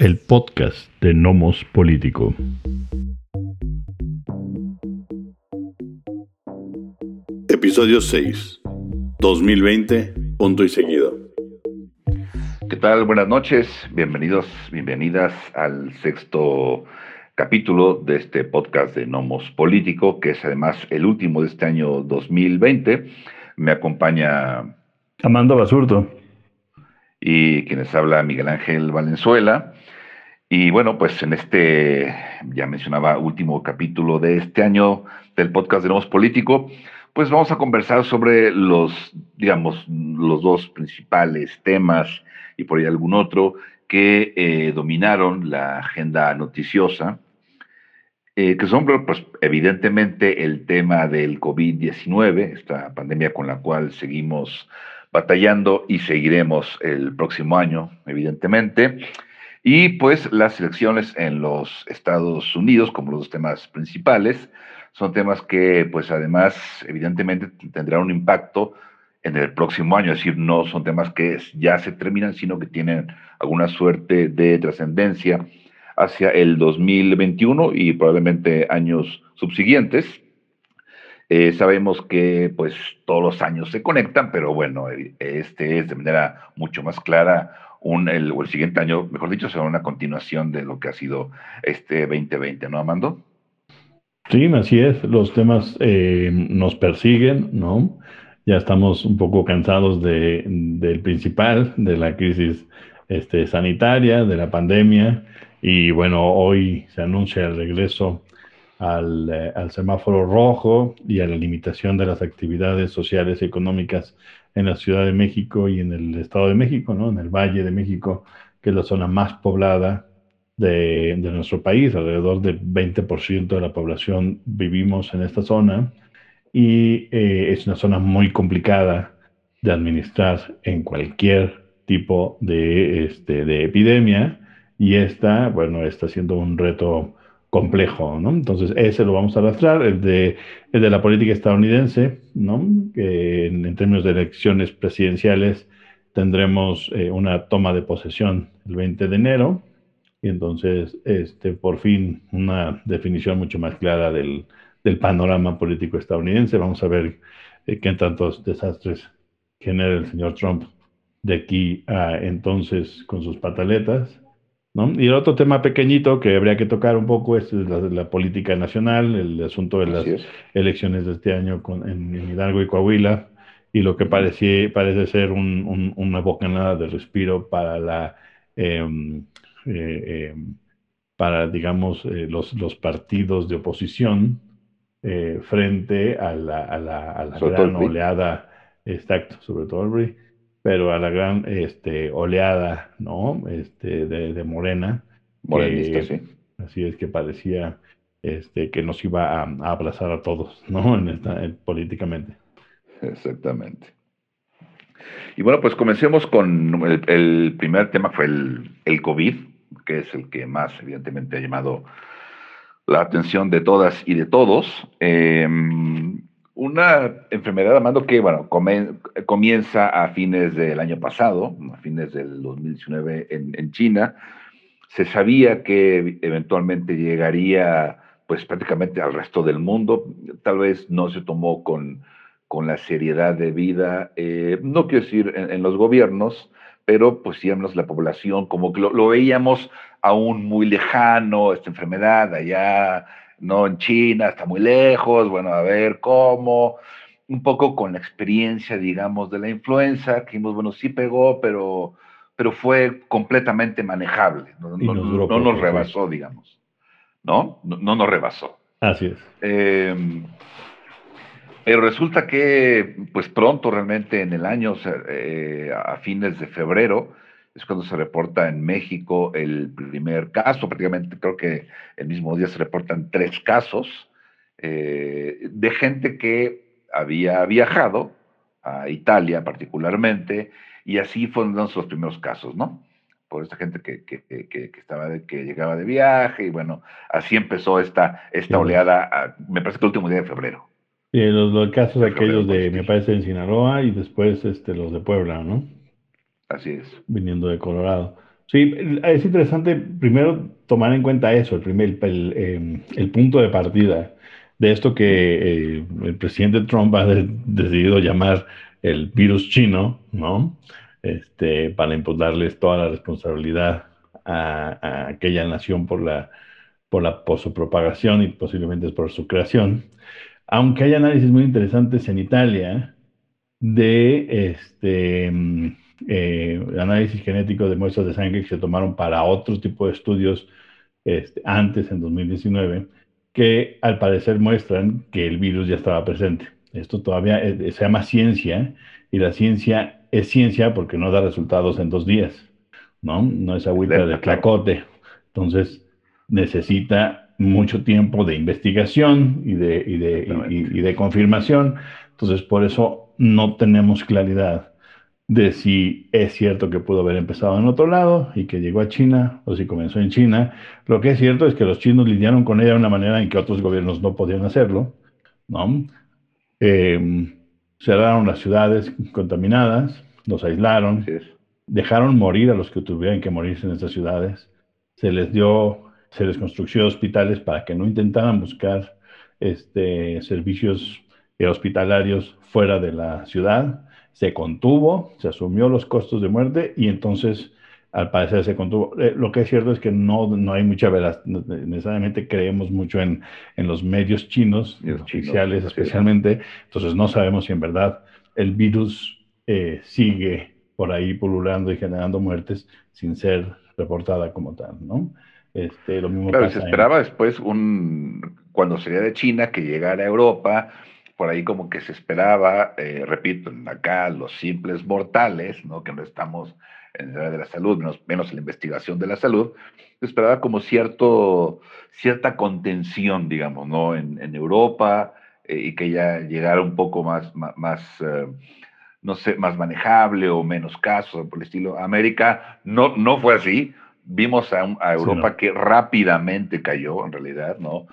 el podcast de Nomos Político. Episodio 6. 2020, punto y seguido. ¿Qué tal? Buenas noches, bienvenidos, bienvenidas al sexto capítulo de este podcast de Nomos Político, que es además el último de este año 2020. Me acompaña Amanda Basurto. Y quienes habla Miguel Ángel Valenzuela. Y bueno, pues en este, ya mencionaba, último capítulo de este año del podcast de Nomos Político, pues vamos a conversar sobre los, digamos, los dos principales temas y por ahí algún otro que eh, dominaron la agenda noticiosa, eh, que son, pues, evidentemente, el tema del COVID-19, esta pandemia con la cual seguimos batallando y seguiremos el próximo año, evidentemente. Y pues las elecciones en los Estados Unidos, como los dos temas principales, son temas que pues además evidentemente tendrán un impacto en el próximo año, es decir, no son temas que ya se terminan, sino que tienen alguna suerte de trascendencia hacia el 2021 y probablemente años subsiguientes. Eh, sabemos que pues todos los años se conectan, pero bueno, este es de manera mucho más clara un, el, o el siguiente año, mejor dicho, será una continuación de lo que ha sido este 2020, ¿no, Amando? Sí, así es. Los temas eh, nos persiguen, ¿no? Ya estamos un poco cansados de, del principal, de la crisis este, sanitaria, de la pandemia. Y bueno, hoy se anuncia el regreso al, eh, al, semáforo rojo y a la limitación de las actividades sociales y económicas en la Ciudad de México y en el Estado de México, ¿no? En el Valle de México, que es la zona más poblada de, nuestro país, alrededor del 20% de la población vivimos en esta zona y eh, es una zona muy complicada de administrar en cualquier tipo de, este, de epidemia y esta, bueno, está siendo un reto complejo, ¿no? Entonces, ese lo vamos a arrastrar, el de, el de la política estadounidense, ¿no? Que en, términos de elecciones presidenciales tendremos eh, una toma de posesión el 20 de enero, y entonces, este, por fin, una definición mucho más clara del, panorama político estadounidense. Vamos a ver eh, qué tantos desastres genera el señor Trump de aquí a entonces con sus pataletas. ¿No? Y el otro tema pequeñito que habría que tocar un poco es la, política nacional, el asunto de las elecciones de este año con, en, Hidalgo y Coahuila, y lo que parece, parece ser un, una bocanada de respiro para la... Em, eh, eh, para, digamos, eh, los, los, partidos de oposición frente a la, a la, a la gran oleada, exacto, sobre todo el pero a la gran este, oleada, ¿no? Este, de, de Morena. Morenista, sí. Así es que parecía este, que nos iba a, abrazar a todos, ¿no? En esta, políticamente. Exactamente. Y bueno, pues comencemos con el, el primer tema, fue el, el COVID que es el que más evidentemente ha llamado la atención de todas y de todos. Em, una enfermedad, Amando, que bueno, comienza a fines del año pasado, a fines del 2019 en, China. Se sabía que eventualmente llegaría pues prácticamente al resto del mundo. Tal vez no se tomó con, con la seriedad de vida, eh, no quiero decir en los gobiernos, pero pues digamos la población como que lo, veíamos aún muy lejano, esta enfermedad allá, no en China, está muy lejos, bueno, a ver cómo, un poco con la experiencia, digamos, de la influenza, que dijimos, bueno, sí pegó, pero, pero fue completamente manejable, no, nos, rebasó, digamos, ¿no? ¿no? nos rebasó. Así es. Eh, pero resulta que, pues pronto, realmente en el año, eh, a fines de febrero, es cuando se reporta en México el primer caso, prácticamente creo que el mismo día se reportan tres casos eh, de gente que había viajado a Italia particularmente, y así fueron los primeros casos, ¿no? Por esta gente que, que, que, estaba que llegaba de viaje, y bueno, así empezó esta, esta oleada, me parece que el último día de febrero. Sí, los, los casos aquellos de, me parece, en Sinaloa y después este, los de Puebla, ¿no? Así es. Viniendo de Colorado. Sí, es interesante primero tomar en cuenta eso, el, primer, el, em, punto de partida de esto que eh, el presidente Trump ha decidido llamar el virus chino, ¿no? Este, para imputarles toda la responsabilidad a, a aquella nación por la, por la por su propagación y posiblemente por su creación. Aunque hay análisis muy interesantes en Italia de este eh, análisis genético de muestras de sangre que se tomaron para otro tipo de estudios este, antes, en 2019, que al parecer muestran que el virus ya estaba presente. Esto todavía se llama ciencia y la ciencia es ciencia porque no da resultados en dos días, ¿no? No es agüita de clacote. Entonces necesita mucho tiempo de investigación y de, y de, y de confirmación. Entonces por eso no tenemos claridad de si es cierto que pudo haber empezado en otro lado y que llegó a China o si comenzó en China. Lo que es cierto es que los chinos lidiaron con ella de una manera en que otros gobiernos no podían hacerlo, ¿no? Em, cerraron las ciudades contaminadas, los aislaron, dejaron morir a los que tuvieran que morirse en estas ciudades, se les dio, se les construyó hospitales para que no intentaran buscar este, servicios hospitalarios fuera de la ciudad se contuvo, se asumió los costos de muerte y entonces al parecer se contuvo. Eh, lo que es cierto es que no, no hay mucha verdad, necesariamente creemos mucho en, en los medios chinos, los oficiales especialmente, entonces no sabemos si en verdad el virus eh, sigue por ahí pululando y generando muertes sin ser reportada como tal, ¿no? Este, lo mismo claro, se esperaba después un, cuando sería de China, que llegara a Europa, por ahí como que se esperaba, eh, repito, acá los simples mortales, ¿no? que no estamos en el área de la salud, menos, menos en la investigación de la salud, se esperaba como cierto, cierta contención, digamos, ¿no? en, en Europa eh, y que ya llegara un poco más, más, eh, no sé, más manejable o menos casos por el estilo. América no, no fue así. Vimos a, a Europa que rápidamente cayó, en realidad, ¿no?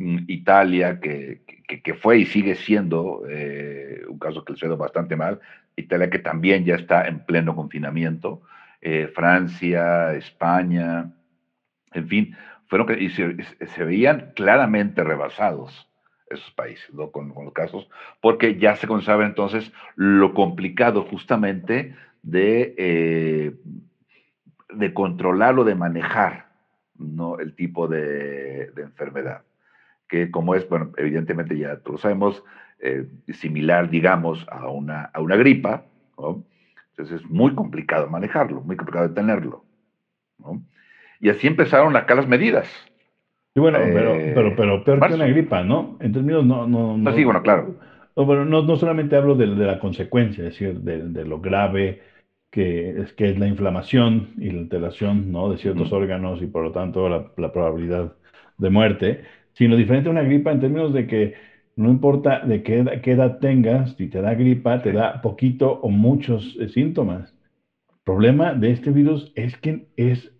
Mm, Italia, que, que, fue y sigue siendo eh, un caso que le suena bastante mal, Italia que también ya está en pleno confinamiento, eh, Francia, España, en fin, fueron y se, veían claramente rebasados esos países con, los casos, porque ya se sabe entonces lo complicado justamente de, eh, de controlar o de manejar ¿no? el tipo de enfermedad que como es, bueno, evidentemente ya todos sabemos, eh, similar, digamos, a una, a una gripa, ¿no? Entonces es muy complicado manejarlo, muy complicado detenerlo, ¿no? Y así empezaron acá las medidas. Sí, bueno, pero, eh, pero, pero peor que una gripa, ¿no? En términos, no, no, no. sí, bueno, claro. No, pero no, no solamente hablo de, de, la consecuencia, es decir, de, de, lo grave que es, que es la inflamación y la alteración, ¿no? De ciertos órganos y por lo tanto la, la probabilidad de muerte, sino diferente a una gripa en términos de que no importa de qué, edad tengas, si te da gripa, te da poquito o muchos eh, síntomas. El problema de este virus es que es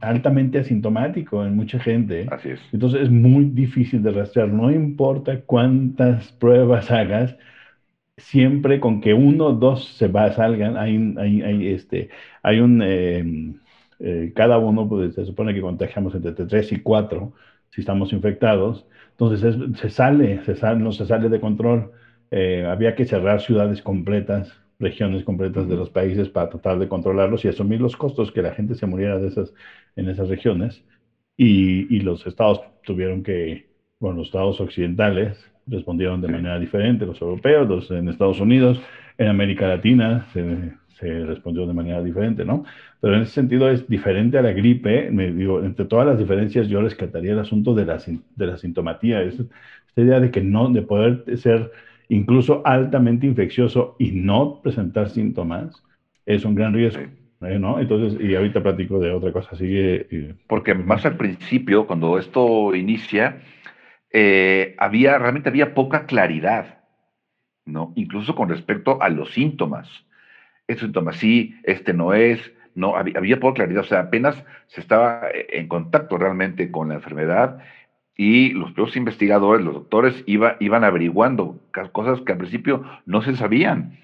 altamente asintomático en mucha gente. Así es. Entonces es muy difícil de rastrear. No importa cuántas pruebas hagas, siempre con que uno o dos se va, salgan, hay, hay, hay este, hay un, em, eh, cada uno, pues, se supone que contagiamos entre 3 y 4 si estamos infectados. Entonces se sale, se sale, no se sale de control. Eh, había que cerrar ciudades completas, regiones completas de los países para tratar de controlarlos y asumir los costos que la gente se muriera de esas, en esas regiones. Y, y los estados tuvieron que, bueno, los estados occidentales respondieron de manera diferente, los europeos, los en Estados Unidos, en América Latina se, se respondió de manera diferente, ¿no? Pero en ese sentido es diferente a la gripe. Me digo, entre todas las diferencias, yo rescataría el asunto de la, de la sintomatía. esta idea de que no, de poder ser incluso altamente infeccioso y no presentar síntomas, es un gran riesgo. ¿eh? ¿no? Entonces, y ahorita platico de otra cosa, sigue. Porque más al principio, cuando esto inicia, eh, había, realmente había poca claridad, ¿no? Incluso con respecto a los síntomas. Este síntoma sí, este no es, no, había, poca claridad, o sea, apenas se estaba eh, en contacto realmente con la enfermedad y los propios investigadores, los doctores, iba, iban averiguando cosas que al principio no se sabían.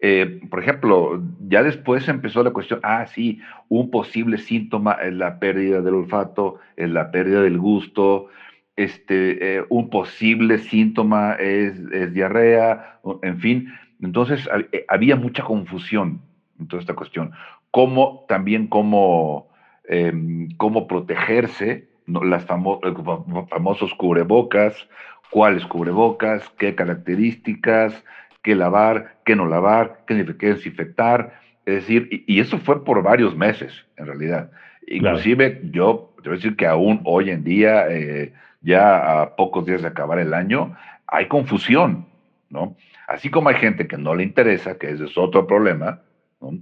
Eh, por ejemplo, ya después empezó la cuestión, ah, sí, un posible síntoma es la pérdida del olfato, es la pérdida del gusto, este, eh, un posible síntoma es, es, diarrea, en fin. Entonces eh, había mucha confusión en toda esta cuestión. Cómo, también cómo, em, cómo protegerse, ¿no? las famosos cubrebocas, cuáles cubrebocas, qué características, qué lavar, qué no lavar, qué, desinfectar. Es decir, y, eso fue por varios meses, en realidad. Inclusive yo te voy a decir que aún hoy en día, eh, ya a pocos días de acabar el año, hay confusión, ¿no? Así como hay gente que no le interesa, que ese es otro problema, ¿no?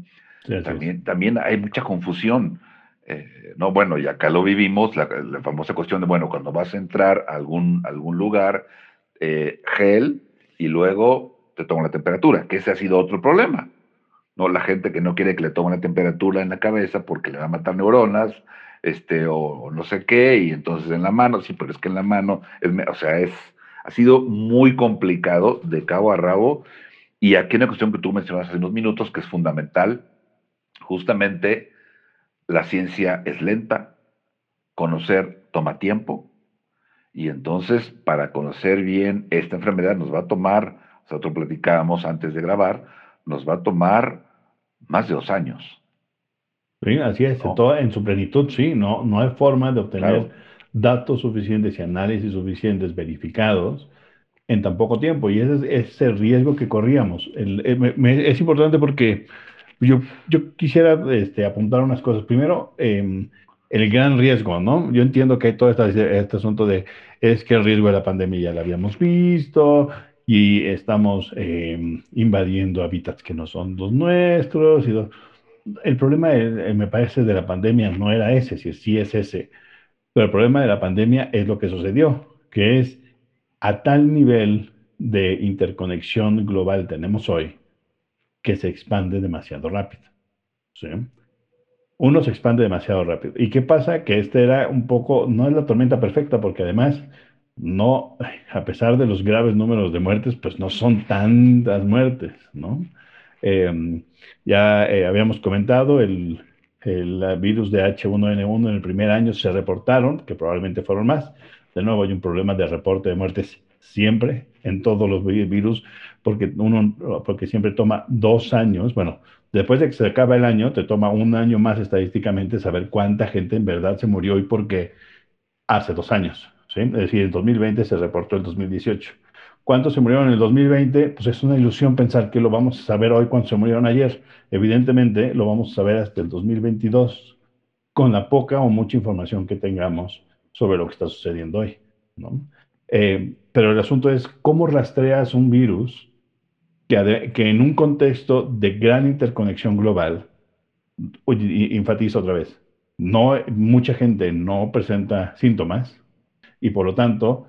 también, también hay mucha confusión. Eh, no, bueno, y acá lo vivimos, la, famosa cuestión de, bueno, cuando vas a entrar a algún, algún lugar, eh, gel y luego te toman la temperatura, que ese ha sido otro problema. No, la gente que no quiere que le tomen la temperatura en la cabeza porque le va a matar neuronas, este, o, no sé qué, y entonces en la mano, sí, pero es que en la mano, es, o sea, es, ha sido muy complicado de cabo a rabo. Y aquí una cuestión que tú mencionaste hace unos minutos que es fundamental. Justamente la ciencia es lenta, conocer toma tiempo, y entonces para conocer bien esta enfermedad nos va a tomar nosotros platicábamos antes de grabar, nos va a tomar más de dos años. Sí, así es, en su plenitud, sí, no, no hay forma de obtener datos suficientes y análisis suficientes verificados en tan poco tiempo. Y ese es, el riesgo que corríamos. Eh, es importante porque yo, yo quisiera este, apuntar unas cosas. Primero, em, el gran riesgo, ¿no? Yo entiendo que hay todo este, este asunto de, es que el riesgo de la pandemia ya lo habíamos visto, y estamos eh, invadiendo hábitats que no son los nuestros. Y El problema, eh, me parece, de la pandemia no era ese, si sí es ese, pero el problema de la pandemia es lo que sucedió, que es a tal nivel de interconexión global tenemos hoy que se expande demasiado rápido. ¿sí? Uno se expande demasiado rápido. ¿Y qué pasa? Que este era un poco, no es la tormenta perfecta, porque además no, a pesar de los graves números de muertes, pues no son tantas muertes, ¿no? Em, ya eh, habíamos comentado, el, el, virus de H1N1 en el primer año se reportaron, que probablemente fueron más. De nuevo, hay un problema de reporte de muertes siempre en todos los virus, porque, uno, porque siempre toma dos años, bueno, después de que se acaba el año, te toma un año más estadísticamente saber cuánta gente en verdad se murió y por qué hace dos años. Es decir, en 2020 se reportó el 2018. ¿Cuántos se murieron en el 2020? Pues es una ilusión pensar que lo vamos a saber hoy cuando se murieron ayer. Evidentemente lo vamos a saber hasta el 2022 con la poca o mucha información que tengamos sobre lo que está sucediendo hoy. Eh, pero el asunto es cómo rastreas un virus que, que en un contexto de gran interconexión global, enfatizo otra vez, no, mucha gente no presenta síntomas, y por lo tanto,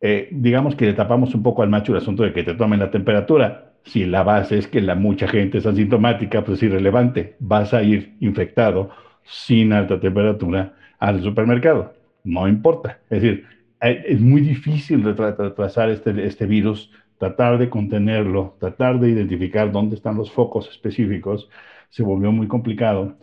eh, digamos que le tapamos un poco al macho el asunto de que te tomen la temperatura. Si la base es que la mucha gente es asintomática, pues es irrelevante. Vas a ir infectado sin alta temperatura al supermercado. No importa. Es decir, eh, es muy difícil retrasar este, este virus, tratar de contenerlo, tratar de identificar dónde están los focos específicos, se volvió muy complicado.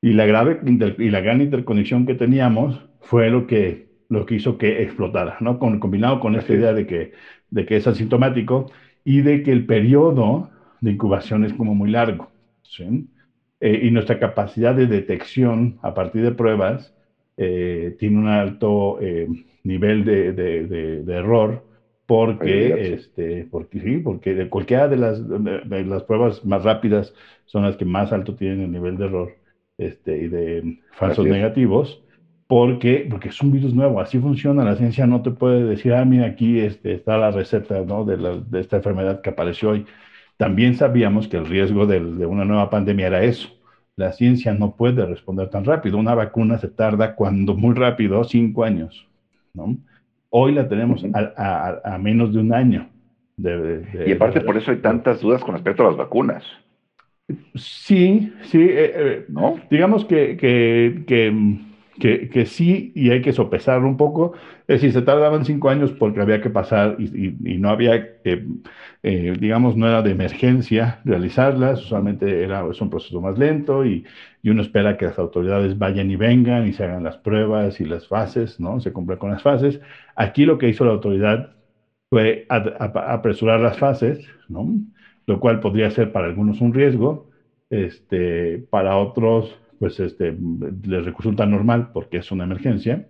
Y la grave y la gran interconexión que teníamos fue lo que lo que hizo que explotara, ¿no? Con, combinado con esta idea de que, de que es asintomático y de que el periodo de incubación es como muy largo, ¿sí? Eh, y nuestra capacidad de detección a partir de pruebas eh, tiene un alto eh, nivel de, de, error porque, este, porque sí, porque de cualquiera de las, de, las pruebas más rápidas son las que más alto tienen el nivel de error este, y de falsos negativos porque, porque es un virus nuevo, así funciona, la ciencia no te puede decir, ah, mira, aquí este, está la receta ¿no? de, la, de, esta enfermedad que apareció hoy. También sabíamos que el riesgo de, de, una nueva pandemia era eso. La ciencia no puede responder tan rápido. Una vacuna se tarda cuando muy rápido, cinco años. ¿no? Hoy la tenemos a, a, menos de un año. y aparte por eso hay tantas dudas con respecto a las vacunas. Sí, sí, eh, eh, ¿no? Digamos que, que, que que, sí, y hay que sopesarlo un poco, es decir, se tardaban cinco años porque había que pasar y, no había, eh, digamos, no era de emergencia realizarlas, usualmente era, es un proceso más lento y, y, uno espera que las autoridades vayan y vengan y se hagan las pruebas y las fases, ¿no? Se cumplan con las fases. Aquí lo que hizo la autoridad fue apresurar las fases, ¿no? Lo cual podría ser para algunos un riesgo, este, para otros pues este, les resulta normal porque es una emergencia.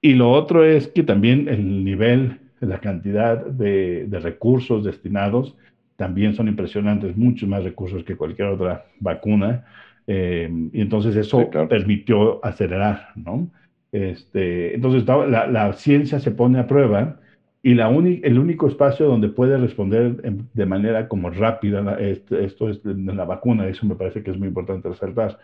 Y lo otro es que también el nivel, la cantidad de, recursos destinados también son impresionantes, muchos más recursos que cualquier otra vacuna. Eh, y entonces eso permitió acelerar, ¿no? Este, entonces la, la, ciencia se pone a prueba y la el único espacio donde puede responder de manera como rápida esto, esto es la vacuna, eso me parece que es muy importante resaltar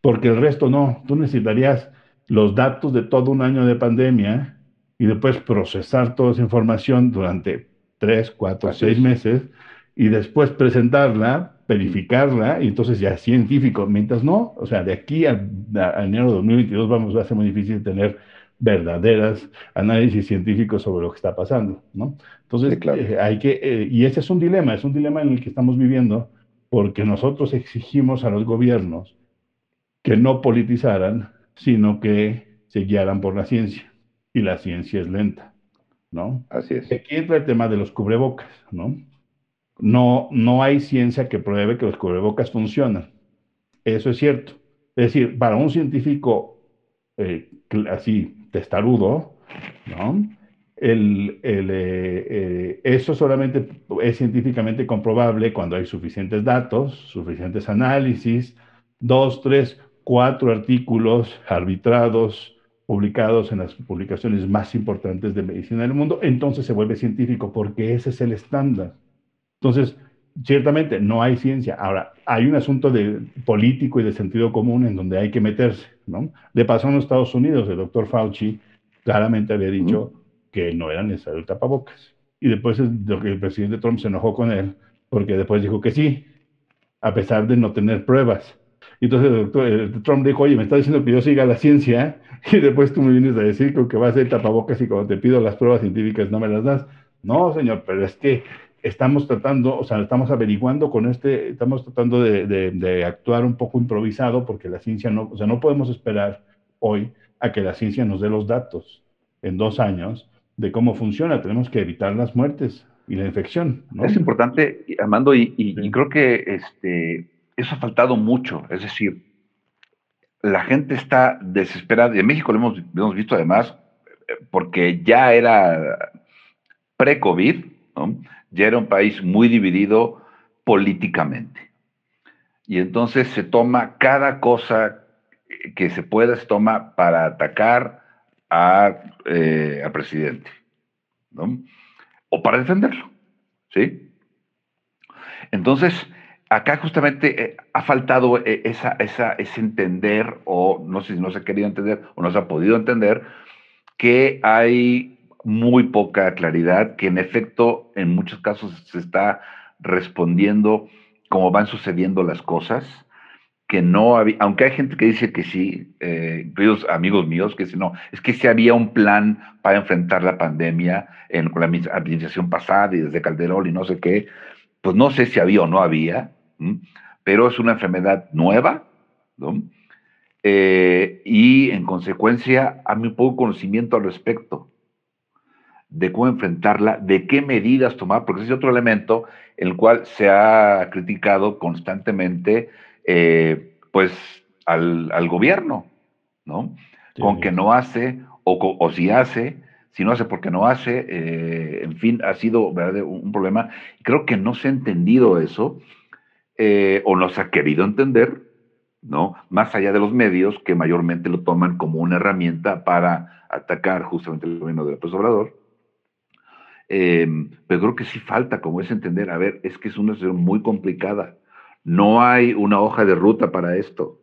porque el resto no. Tú necesitarías los datos de todo un año de pandemia y después procesar toda esa información durante tres, cuatro, seis meses y después presentarla, verificarla y entonces ya es científico. Mientras no, o sea, de aquí a, enero de 2022 vamos a ser muy difícil tener verdaderas análisis científicos sobre lo que está pasando, ¿no? Entonces, eh, hay que, eh, y ese es un dilema, es un dilema en el que estamos viviendo porque nosotros exigimos a los gobiernos que no politizaran, sino que se guiaran por la ciencia. Y la ciencia es lenta, ¿no? Así es. Aquí entra el tema de los cubrebocas, ¿no? No, no hay ciencia que pruebe que los cubrebocas funcionan. Eso es cierto. Es decir, para un científico eh, así testarudo, ¿no? El, el, eh, eh, eso solamente es científicamente comprobable cuando hay suficientes datos, suficientes análisis, dos, tres, cuatro artículos arbitrados, publicados en las publicaciones más importantes de medicina del mundo, entonces se vuelve científico porque ese es el estándar. Entonces, ciertamente no hay ciencia. Ahora, hay un asunto de político y de sentido común en donde hay que meterse, ¿no? Le pasó en los Estados Unidos, el doctor Fauci claramente había dicho que no era necesario el tapabocas. Y después el, el presidente Trump se enojó con él porque después dijo que sí, a pesar de no tener pruebas. Y entonces el doctor, Trump dijo, oye, me está diciendo que yo siga la ciencia y después tú me vienes a decir que va a ser tapabocas y cuando te pido las pruebas científicas no me las das. No, señor, pero es que estamos tratando, o sea, estamos averiguando con este, estamos tratando de, de, actuar un poco improvisado porque la ciencia no, o sea, no podemos esperar hoy a que la ciencia nos dé los datos en dos años de cómo funciona. Tenemos que evitar las muertes y la infección. Es importante, Armando, y, y creo que este, eso ha faltado mucho. Es decir, la gente está desesperada, y en México lo hemos, visto además, porque ya era pre-COVID, ya era un país muy dividido políticamente. Y entonces se toma cada cosa que se pueda, se toma para atacar a, eh, al presidente, o para defenderlo. ¿sí? Entonces, acá justamente eh, ha faltado eh, esa, esa, ese entender, o no sé si no se ha querido entender o no se ha podido entender, que hay muy poca claridad, que en efecto en muchos casos se está respondiendo como van sucediendo las cosas, que no había, aunque hay gente que dice que sí, eh, amigos míos, que si no, es que sí había un plan para enfrentar la pandemia en, con la administración pasada y desde Calderón y no sé qué, pues no sé si había o no había, pero es una enfermedad nueva, ¿no? Eh, y en consecuencia, hay muy poco conocimiento al respecto de cómo enfrentarla, de qué medidas tomar, porque es otro elemento en el cual se ha criticado constantemente, eh, pues, al, gobierno, ¿no? Con que no hace, o, o, si hace, si no hace porque no hace, eh, en fin, ha sido ¿verdad? un problema. Creo que no se ha entendido eso eh, o no se ha querido entender, ¿no? Más allá de los medios que mayormente lo toman como una herramienta para atacar justamente el gobierno de López Obrador. Em, pero creo que sí falta como es entender, a ver, es que es una situación muy complicada. No hay una hoja de ruta para esto.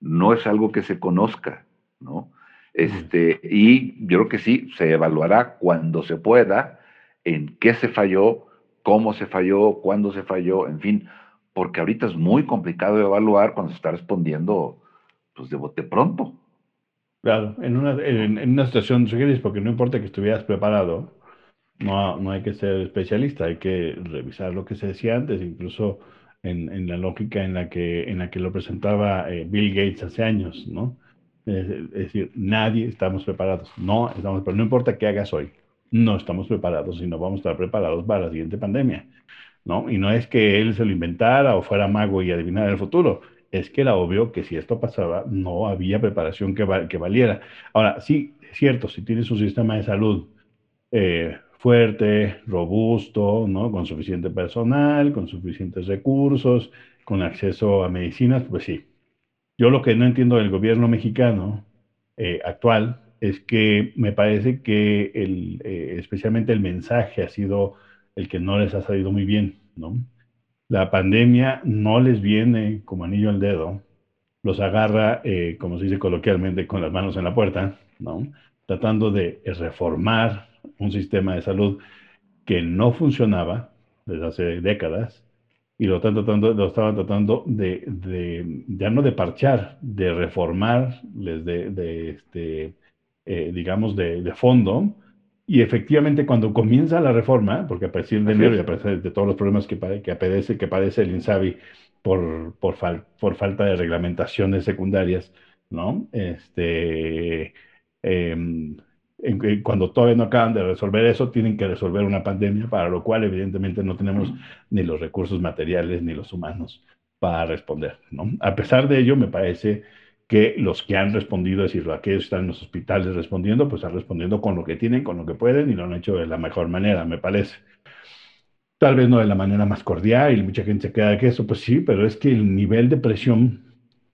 No es algo que se conozca, ¿no? Este, y yo creo que sí, se evaluará cuando se pueda en qué se falló, cómo se falló, cuándo se falló, en fin, porque ahorita es muy complicado evaluar cuando se está respondiendo pues de bote pronto. Claro, en una, en, en una situación porque no importa que estuvieras preparado, no, no hay que ser especialista, hay que revisar lo que se decía antes, incluso en, en la lógica en la que, en la que lo presentaba eh, Bill Gates hace años, ¿no? Es, es decir, nadie estamos preparados, no estamos pero no importa qué hagas hoy, no estamos preparados y no vamos a estar preparados para la siguiente pandemia, ¿no? Y no es que él se lo inventara o fuera mago y adivinara el futuro, es que era obvio que si esto pasaba, no había preparación que, valiera. Ahora, sí, es cierto, si tienes un sistema de salud eh, fuerte, robusto, ¿no? Con suficiente personal, con suficientes recursos, con acceso a medicinas, pues sí. Yo lo que no entiendo del gobierno mexicano eh, actual es que me parece que el, eh, especialmente el mensaje ha sido el que no les ha salido muy bien, ¿no? La pandemia no les viene como anillo al dedo, los agarra, eh, como se dice coloquialmente, con las manos en la puerta, ¿no? Tratando de reformar un sistema de salud que no funcionaba desde hace décadas y lo, están tratando, lo estaban tratando de, ya no de parchar, de reformar, de, de este, eh, digamos, de, fondo, y efectivamente, cuando comienza la reforma, porque a partir de enero y a partir de todos los problemas que, que, padece, que padece el INSABI por, por, fal, por falta de reglamentaciones secundarias, ¿no? Este, eh, en, cuando todavía no acaban de resolver eso, tienen que resolver una pandemia, para lo cual evidentemente no tenemos ni los recursos materiales ni los humanos para responder, ¿no? A pesar de ello, me parece que los que han respondido, es decir, aquellos que están en los hospitales respondiendo, pues están respondiendo con lo que tienen, con lo que pueden y lo han hecho de la mejor manera, me parece. Tal vez no de la manera más cordial y mucha gente se queda que eso, pues sí, pero es que el nivel de presión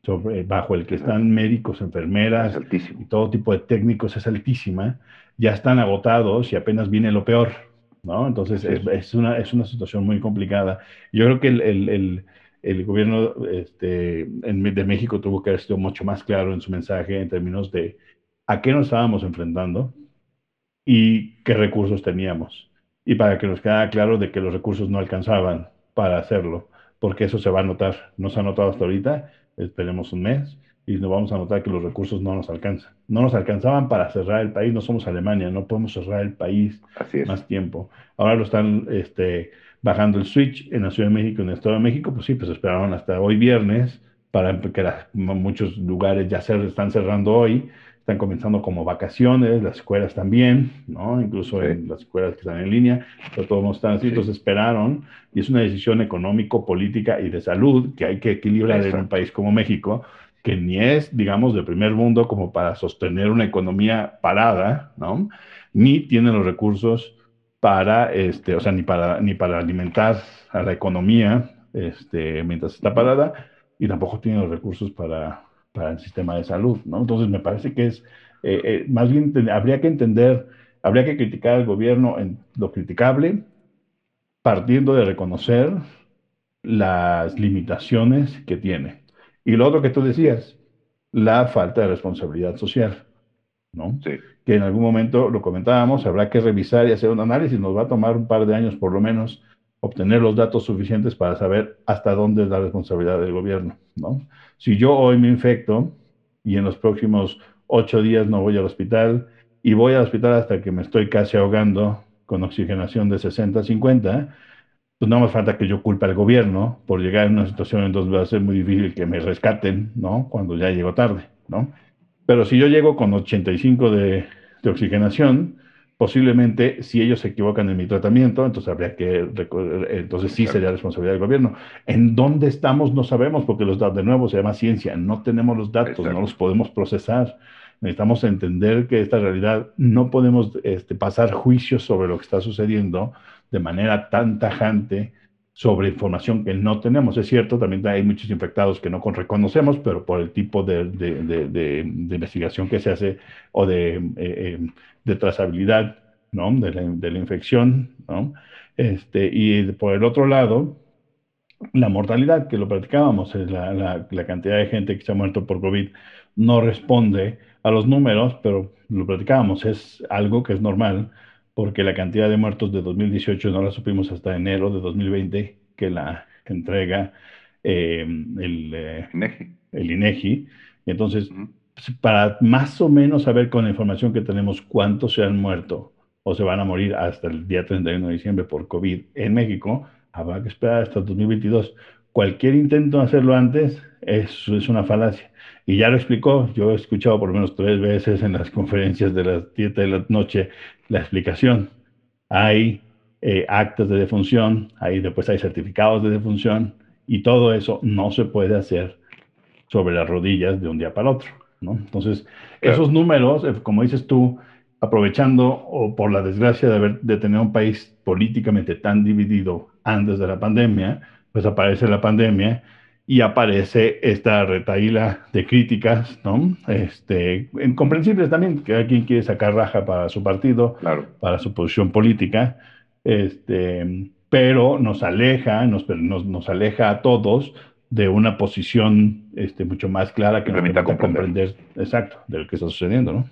sobre, bajo el que están médicos, enfermeras y todo tipo de técnicos es altísima, ya están agotados y apenas viene lo peor, ¿no? Entonces es, es, una, es una situación muy complicada. Yo creo que el, el el gobierno este, de México tuvo que haber sido mucho más claro en su mensaje en términos de a qué nos estábamos enfrentando y qué recursos teníamos. Y para que nos quedara claro de que los recursos no alcanzaban para hacerlo, porque eso se va a notar. No se ha notado hasta ahorita, esperemos un mes, y nos vamos a notar que los recursos no nos alcanzan. No nos alcanzaban para cerrar el país, no somos Alemania, no podemos cerrar el país más tiempo. Ahora lo están este, bajando el switch en la Ciudad de México, en el Estado de México, pues sí, pues esperaron hasta hoy viernes, para que muchos lugares ya se están cerrando hoy, están comenzando como vacaciones, las escuelas también, ¿no? Incluso en las escuelas que están en línea, pero todos están así, entonces esperaron, y es una decisión económico, política y de salud que hay que equilibrar en un país como México, que ni es, digamos, de primer mundo como para sostener una economía parada, ¿no? Ni tiene los recursos para, este, o sea, ni para, ni para alimentar a la economía este, mientras está parada, y tampoco tiene los recursos para, para el sistema de salud, ¿no? Entonces me parece que es, eh, eh, más bien habría que entender, habría que criticar al gobierno en lo criticable, partiendo de reconocer las limitaciones que tiene. Y lo otro que tú decías, la falta de responsabilidad social. ¿No? Que en algún momento lo comentábamos, habrá que revisar y hacer un análisis, nos va a tomar un par de años por lo menos obtener los datos suficientes para saber hasta dónde es la responsabilidad del gobierno, ¿no? Si yo hoy me infecto y en los próximos ocho días no voy al hospital y voy al hospital hasta que me estoy casi ahogando con oxigenación de 60-50, pues no más falta que yo culpe al gobierno por llegar a una situación en donde va a ser muy difícil que me rescaten, ¿no? Cuando ya llego tarde, ¿no? Pero si yo llego con 85 de, de oxigenación, posiblemente si ellos se equivocan en mi tratamiento, entonces habría que, entonces sí sería responsabilidad del gobierno. ¿En dónde estamos? No sabemos, porque los datos, de nuevo, se llama ciencia, no tenemos los datos, no los podemos procesar. Necesitamos entender que esta realidad no podemos este, pasar juicios sobre lo que está sucediendo de manera tan tajante sobre información que no tenemos. Es cierto, también hay muchos infectados que no reconocemos, pero por el tipo de, de, investigación que se hace o de, eh, eh, trazabilidad ¿no? de, la, infección. ¿no? Este, y por el otro lado, la mortalidad, que lo platicábamos, la, la, la, cantidad de gente que se ha muerto por COVID no responde a los números, pero lo platicábamos, es algo que es normal porque la cantidad de muertos de 2018 no la supimos hasta enero de 2020, que la entrega eh, el, eh, INEGI. el INEGI. Entonces, para más o menos saber con la información que tenemos cuántos se han muerto o se van a morir hasta el día 31 de diciembre por COVID en México, habrá que esperar hasta 2022. Cualquier intento de hacerlo antes es, es una falacia. Y ya lo explicó, yo he escuchado por lo menos tres veces en las conferencias de las 7 de la noche la explicación. Hay eh, actas de defunción, ahí después hay certificados de defunción y todo eso no se puede hacer sobre las rodillas de un día para otro. ¿no? Entonces, esos números, eh, como dices tú, aprovechando o por la desgracia de, haber, de tener un país políticamente tan dividido antes de la pandemia, pues aparece la pandemia y aparece esta retaíla de críticas, ¿no? Este, comprensibles también, que alguien quiere sacar raja para su partido, para su posición política, este, pero nos aleja, nos, nos, nos aleja a todos de una posición este, mucho más clara que, nos permita comprender. exacto de lo que está sucediendo, ¿no?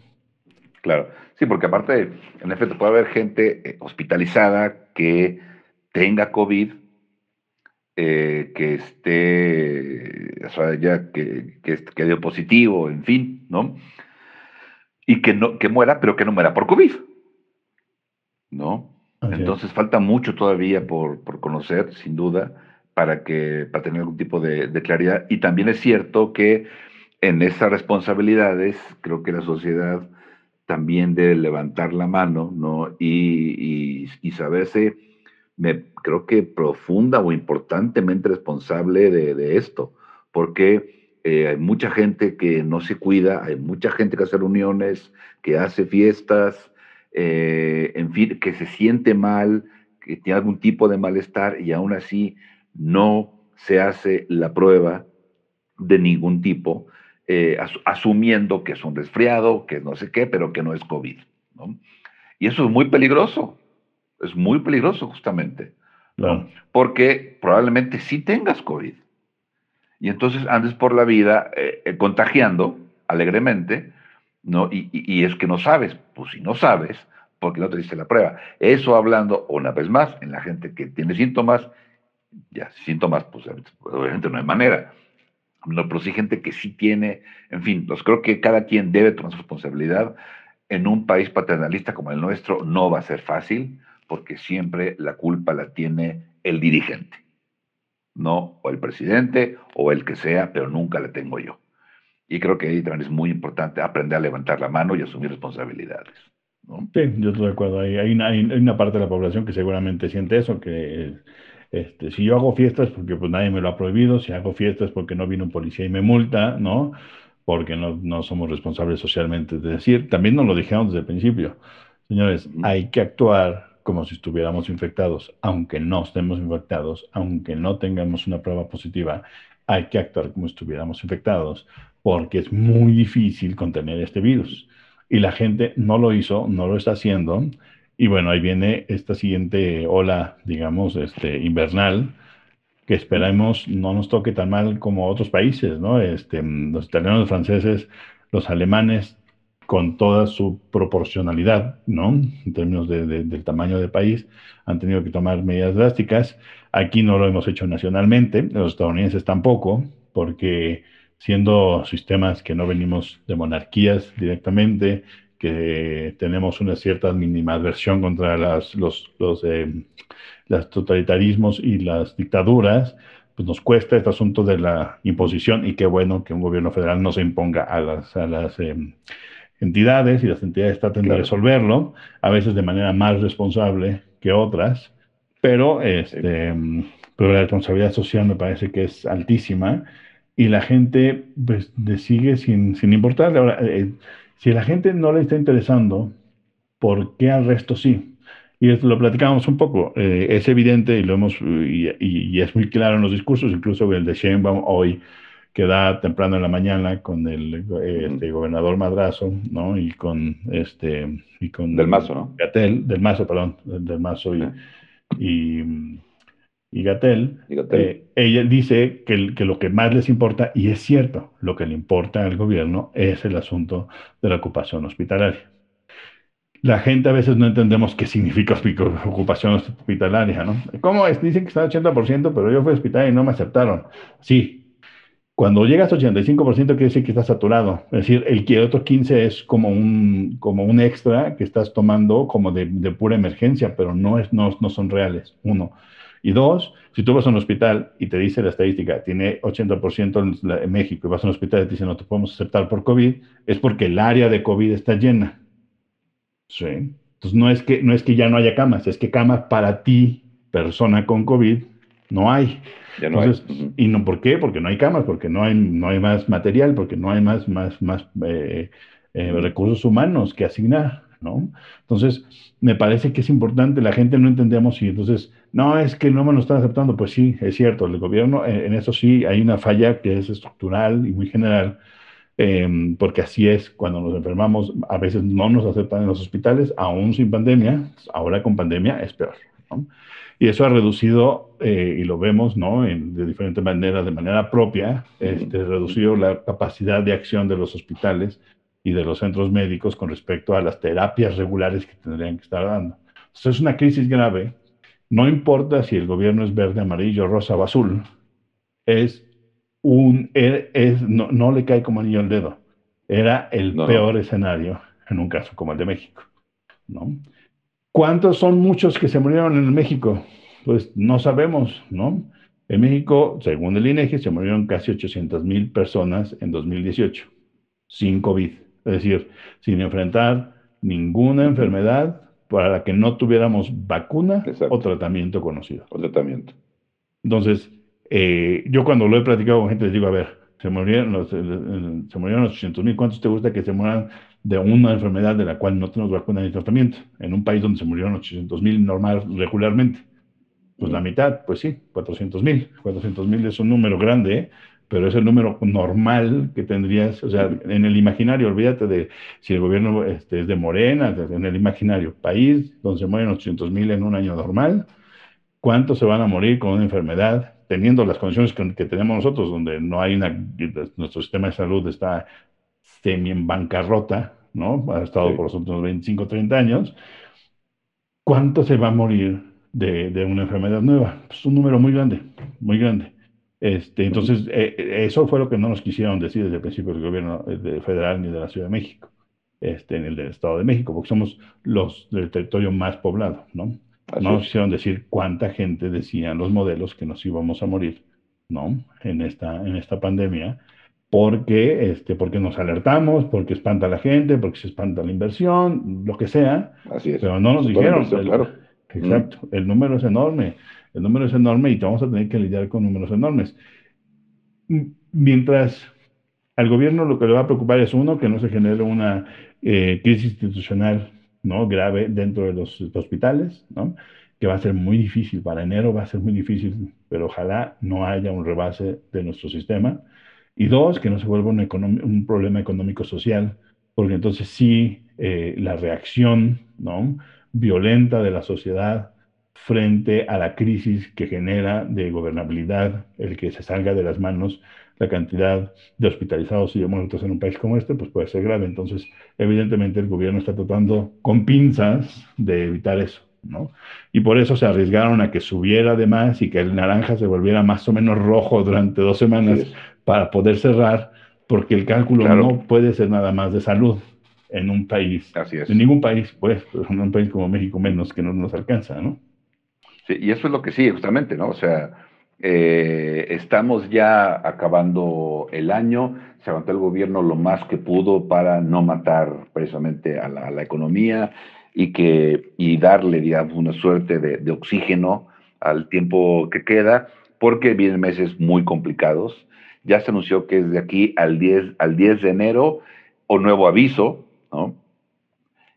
Claro, sí, porque aparte, en efecto, puede haber gente eh, hospitalizada que tenga COVID, eh, que esté, o sea, ya que, que, dio positivo, en fin, ¿no? Y que, no, que muera, pero que no muera por COVID, ¿no? Entonces falta mucho todavía por, por conocer, sin duda para, que, para tener algún tipo de, claridad. Y también es cierto que en esas responsabilidades creo que la sociedad también debe levantar la mano ¿no? y, y, saberse, me, creo que profunda o importantemente responsable de, esto, porque eh, hay mucha gente que no se cuida, hay mucha gente que hace reuniones, que hace fiestas, eh, en fin, que se siente mal, que tiene algún tipo de malestar y aún así no se hace la prueba de ningún tipo, eh, asumiendo que es un resfriado, que no sé qué, pero que no es COVID. Y eso es muy peligroso, es muy peligroso justamente, porque probablemente sí tengas COVID. Y entonces andes por la vida eh, eh, contagiando alegremente, ¿no? Y, y, es que no sabes, pues si no sabes, porque no te diste la prueba. Eso hablando una vez más en la gente que tiene síntomas ya síntomas, pues obviamente no hay manera. No, pero sí gente que sí tiene, en fin, los creo que cada quien debe tomar su responsabilidad. En un país paternalista como el nuestro no va a ser fácil, porque siempre la culpa la tiene el dirigente, no o el presidente o el que sea, pero nunca la tengo yo. Y creo que ahí también es muy importante aprender a levantar la mano y asumir responsabilidades. Sí, yo estoy de acuerdo. Hay, hay, una, hay, una, parte de la población que seguramente siente eso, que este, si yo hago fiestas porque pues nadie me lo ha prohibido, si hago fiestas porque no vino un policía y me multa, ¿no? Porque no, no somos responsables socialmente. Es decir, también nos lo dijeron desde el principio. Señores, hay que actuar como si estuviéramos infectados, aunque no estemos infectados, aunque no tengamos una prueba positiva, hay que actuar como si estuviéramos infectados, porque es muy difícil contener este virus. Y la gente no lo hizo, no lo está haciendo, y bueno, ahí viene esta siguiente ola, digamos, este, invernal, que esperemos no nos toque tan mal como otros países, ¿no? Este, los italianos, los franceses, los alemanes, con toda su proporcionalidad, ¿no? En términos de, del tamaño del país, han tenido que tomar medidas drásticas. Aquí no lo hemos hecho nacionalmente, los estadounidenses tampoco, porque siendo sistemas que no venimos de monarquías directamente, que tenemos una cierta versión contra las, los, los, eh, totalitarismos y las dictaduras, pues nos cuesta este asunto de la imposición y qué bueno que un gobierno federal no se imponga a las, a las eh, entidades y las entidades traten de resolverlo, a veces de manera más responsable que otras, pero, este, pero la responsabilidad social me parece que es altísima y la gente pues, sigue sin, sin importar. Ahora, eh, si a la gente no le está interesando, ¿por qué al resto sí? Y esto lo platicamos un poco. Eh, es evidente y lo hemos y, es muy claro en los discursos, incluso el de Sheinbaum hoy que da temprano en la mañana con el este, gobernador Madrazo, ¿no? Y con este y con del Mazo, ¿no? Gatel, del Mazo, perdón, del Mazo y, y y Gatel, eh, ella dice que, que, lo que más les importa, y es cierto, lo que le importa al gobierno es el asunto de la ocupación hospitalaria. La gente a veces no entendemos qué significa ocupación hospitalaria, ¿no? ¿Cómo es? Dicen que está al 80%, pero yo fui a hospital y no me aceptaron. Sí, Cuando llegas a 85% quiere decir que estás saturado. Es decir, el, otro 15 es como un, como un extra que estás tomando como de, pura emergencia, pero no, es, no, no son reales. Uno. Y dos, si tú vas a un hospital y te dice la estadística, tiene 80% en, México y vas a un hospital y te dicen no te podemos aceptar por COVID, es porque el área de COVID está llena. Sí. Entonces no es que, no es que ya no haya camas, es que camas para ti, persona con COVID, no hay. ¿Y no por qué? Porque no hay camas, porque no hay, no hay más material, porque no hay más, más, más eh, eh, recursos humanos que asignar, ¿no? Entonces, me parece que es importante, la gente no entendemos y entonces, no, es que no me lo están aceptando, pues sí, es cierto, el gobierno, en, eso sí hay una falla que es estructural y muy general, em, porque así es, cuando nos enfermamos, a veces no nos aceptan en los hospitales, aún sin pandemia, ahora con pandemia es peor, ¿no? Y eso ha reducido, eh, y lo vemos, ¿no? de diferentes maneras, de manera propia, este, reducido la capacidad de acción de los hospitales y de los centros médicos con respecto a las terapias regulares que tendrían que estar dando. Entonces es una crisis grave. No importa si el gobierno es verde, amarillo, rosa o azul, es un, er, es, no, no le cae como anillo al dedo. Era el peor escenario en un caso como el de México. ¿no? ¿Cuántos son muchos que se murieron en México? Pues no sabemos, ¿no? En México, según el INEGI, se murieron casi 800 mil personas en 2018, sin COVID, es decir, sin enfrentar ninguna enfermedad para la que no tuviéramos vacuna o tratamiento conocido. O tratamiento. Entonces, eh, yo cuando lo he platicado con gente les digo, a ver, se murieron los, se murieron los 800 mil, ¿cuántos te gusta que se mueran de una enfermedad de la cual no tenemos vacuna ni tratamiento, en un país donde se murieron 800 mil normal regularmente. Pues la mitad, pues sí, 400 mil. 400 mil es un número grande, pero es el número normal que tendrías, o sea, en el imaginario, olvídate de si el gobierno este, es de Morena, en el imaginario, país donde se mueren 800 mil en un año normal, ¿cuántos se van a morir con una enfermedad? Teniendo las condiciones que, que tenemos nosotros, donde no hay una, nuestro sistema de salud está semi en bancarrota, ¿no? Ha estado por los últimos 25, 30 años. ¿Cuánto se va a morir de, de una enfermedad nueva? Pues un número muy grande, muy grande. Este, entonces, eh, eso fue lo que no nos quisieron decir desde el principio del gobierno eh, federal ni de la Ciudad de México, este, en el del Estado de México, porque somos los del territorio más poblado, ¿no? no nos quisieron decir cuánta gente decían los modelos que nos íbamos a morir, ¿no? En esta, en esta pandemia porque, este, porque nos alertamos, porque espanta a la gente, porque se espanta la inversión, lo que sea. Así es. Pero no nos dijeron. claro. Exacto. El número es enorme. El número es enorme y vamos a tener que lidiar con números enormes. Mientras al gobierno lo que le va a preocupar es uno, que no se genere una eh, crisis institucional ¿no? grave dentro de los hospitales, ¿no? que va a ser muy difícil. Para enero va a ser muy difícil, pero ojalá no haya un rebase de nuestro sistema. Y dos, que no se vuelva un, problema económico-social, porque entonces sí eh, la reacción ¿no? violenta de la sociedad frente a la crisis que genera de gobernabilidad, el que se salga de las manos la cantidad de hospitalizados y de muertos en un país como este, pues puede ser grave. Entonces, evidentemente el gobierno está tratando con pinzas de evitar eso. ¿No? Y por eso se arriesgaron a que subiera de más y que el naranja se volviera más o menos rojo durante dos semanas para poder cerrar, porque el cálculo no puede ser nada más de salud en un país. Así es. En ningún país, pues, en un país como México menos, que no nos alcanza, ¿no? Sí, y eso es lo que sí, justamente, ¿no? O sea, eh, estamos ya acabando el año, se aguantó el gobierno lo más que pudo para no matar precisamente a la, economía y, que, y darle, digamos, una suerte de, oxígeno al tiempo que queda, porque vienen meses muy complicados ya se anunció que es de aquí al 10, al 10 de enero o nuevo aviso, ¿no?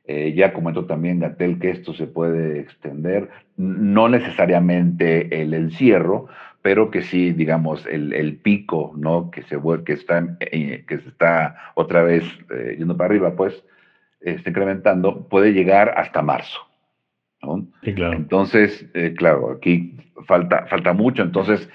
Eh, ya comentó también Gatel que esto se puede extender, no necesariamente el encierro, pero que sí, digamos, el, pico, ¿no? Que se, que está, eh, que se está otra vez eh, yendo para arriba, pues, está incrementando, puede llegar hasta marzo. ¿no? Sí, claro. Entonces, claro, aquí falta, falta mucho, entonces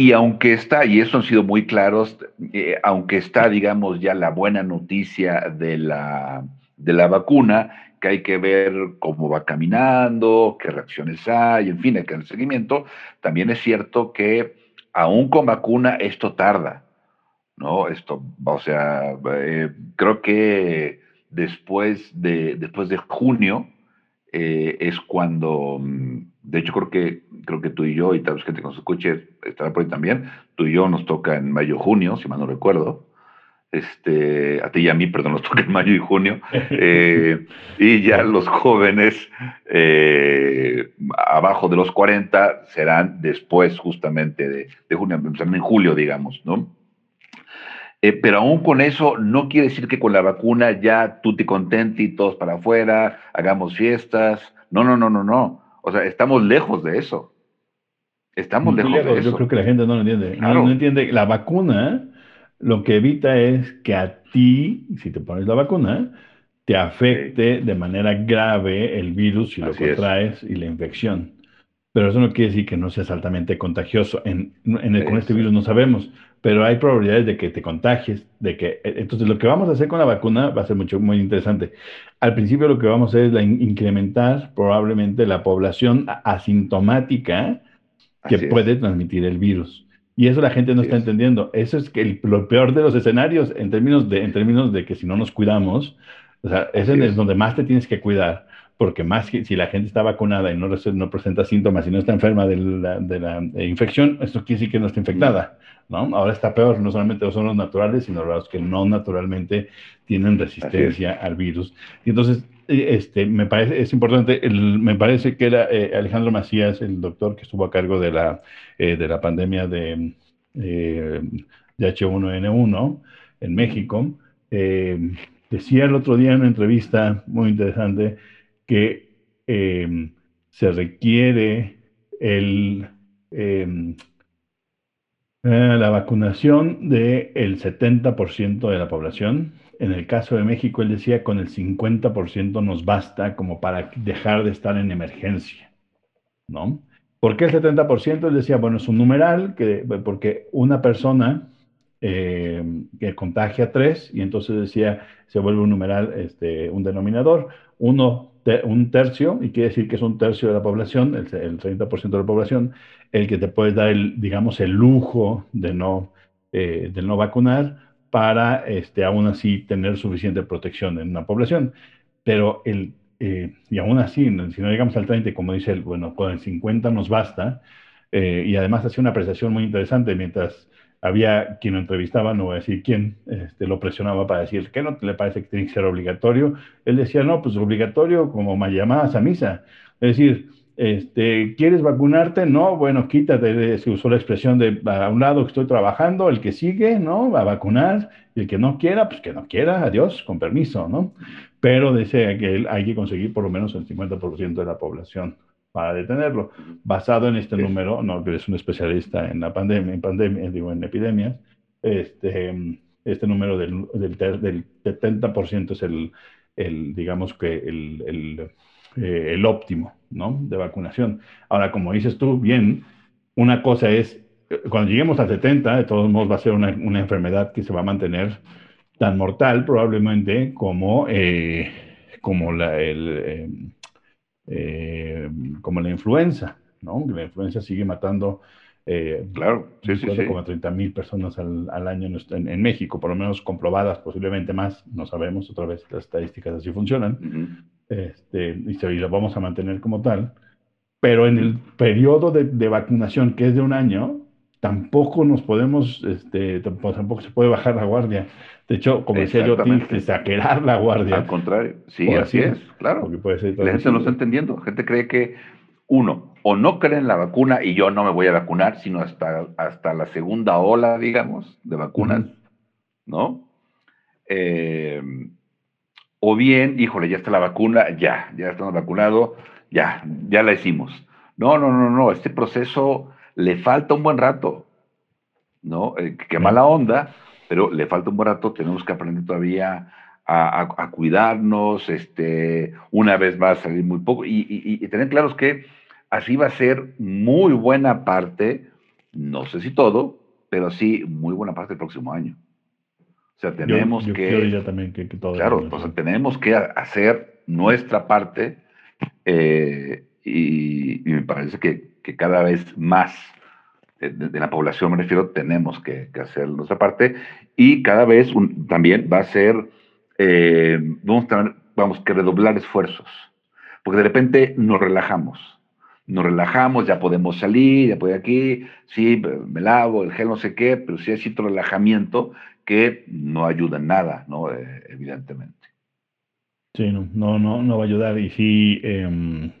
y aunque está, y eso han sido muy claros, eh, aunque está, digamos, ya la buena noticia de la, de la vacuna, que hay que ver cómo va caminando, qué reacciones hay, en fin, hay que el seguimiento, también es cierto que aún con vacuna esto tarda. ¿no? Esto, o sea, eh, creo que después de, después de junio eh, es cuando, mm, de hecho creo que, creo que tú y yo, y tal vez gente que nos escuche estará por ahí también, tú y yo nos toca en mayo, junio, si mal no recuerdo, este, a ti y a mí, perdón, nos toca en mayo y junio, eh, y ya los jóvenes abajo de los 40 serán después justamente de, de junio, en julio, digamos, ¿no? Eh, pero aún con eso no quiere decir que con la vacuna ya tú te contentes y todos para afuera, hagamos fiestas. No, no, no, no, no. O sea, estamos lejos de eso. Estamos lejos, de eso. Yo creo que la gente no lo entiende. No, entiende. La vacuna lo que evita es que a ti, si te pones la vacuna, te afecte de manera grave el virus si lo contraes y la infección. Pero eso no quiere decir que no seas altamente contagioso. En, con este virus no sabemos pero hay probabilidades de que te contagies, de que e, entonces lo que vamos a hacer con la vacuna va a ser mucho muy interesante. Al principio lo que vamos a hacer es la, incrementar probablemente la población asintomática que puede transmitir el virus. Y eso la gente no está entendiendo. Eso es que el, lo peor de los escenarios en términos de, en términos de que si no nos cuidamos, o sea, ese es donde más te tienes que cuidar porque más si la gente está vacunada y no, no presenta síntomas y no está enferma de la, de la infección, esto quiere decir que no está infectada, ¿no? Ahora está peor, no solamente son los naturales, sino los que no naturalmente tienen resistencia al virus. Y entonces, eh, este, me parece, es importante, me parece que era eh, Alejandro Macías, el doctor que estuvo a cargo de la, eh, de la pandemia de, de H1N1 en México, decía el otro día en una entrevista muy interesante, que se requiere el, eh, la vacunación del 70% de la población. En el caso de México, él decía, con el 50% nos basta como para dejar de estar en emergencia, ¿no? ¿Por qué el 70%? Él decía, bueno, es un numeral, que, porque una persona eh, que contagia tres, y entonces decía, se vuelve un numeral, este, un denominador, uno un tercio, y quiere decir que es un tercio de la población, el, 30% de la población, el que te puedes dar, el, digamos, el lujo de no, eh, de no vacunar para este, aún así tener suficiente protección en una población. Pero el, eh, y aún así, si no llegamos al 30, como dice él, bueno, con el 50 nos basta, eh, y además hace una apreciación muy interesante mientras había quien lo entrevistaba, no voy a decir quién, este, lo presionaba para decir que no le parece que tiene que ser obligatorio. Él decía, no, pues obligatorio como me llamadas a misa. Es decir, este, ¿quieres vacunarte? No, bueno, quítate, se usó la expresión de a un lado que estoy trabajando, el que sigue, ¿no? Va a vacunar, y el que no quiera, pues que no quiera, adiós, con permiso, ¿no? Pero dice que hay que conseguir por lo menos el 50% de la población para detenerlo. Basado en este número, no, que es un especialista en la pandemia, en pandemia, digo, en epidemias, este, este número del, del, del 70% es el, el, digamos que el, el, eh, el, óptimo, ¿no? De vacunación. Ahora, como dices tú bien, una cosa es, cuando lleguemos a 70, de todos modos va a ser una, una enfermedad que se va a mantener tan mortal probablemente como, eh, como la, el, eh, eh, como la influenza, ¿no? La influenza sigue matando eh, claro, sí, sí, como 30 mil personas al, año en, México, por lo menos comprobadas, posiblemente más, no sabemos, otra vez las estadísticas así funcionan, este, y, se, lo vamos a mantener como tal, pero en el periodo de, vacunación, que es de un año, tampoco nos podemos, este, tampoco, se puede bajar la guardia. De hecho, como decía yo, tienes que exagerar la guardia. Al contrario, sí, así es, claro. la gente no está entendiendo. La gente cree que, uno, o no cree en la vacuna y yo no me voy a vacunar, sino hasta, hasta la segunda ola, digamos, de vacunas, ¿no? Eh, o bien, híjole, ya está la vacuna, ya, ya estamos vacunados, ya, ya la hicimos. No, no, no, no, este proceso le falta un buen rato, ¿no? Eh, qué mala onda, pero le falta un buen rato, tenemos que aprender todavía a, cuidarnos, este, una vez más salir muy poco y, tener claros que así va a ser muy buena parte, no sé si todo, pero sí muy buena parte del próximo año. O sea, tenemos que... también que, todo claro, tenemos que hacer nuestra parte eh, y, me parece que, que, cada vez más de, la población, me refiero, tenemos que, hacer nuestra parte y cada vez también va a ser, eh, vamos, a vamos que redoblar esfuerzos, porque de repente nos relajamos, nos relajamos, ya podemos salir, ya puedo aquí, sí, me lavo, el gel no sé qué, pero sí hay cierto relajamiento que no ayuda en nada, ¿no? Eh, evidentemente. Sí, no, no, no, no va a ayudar y sí... Em,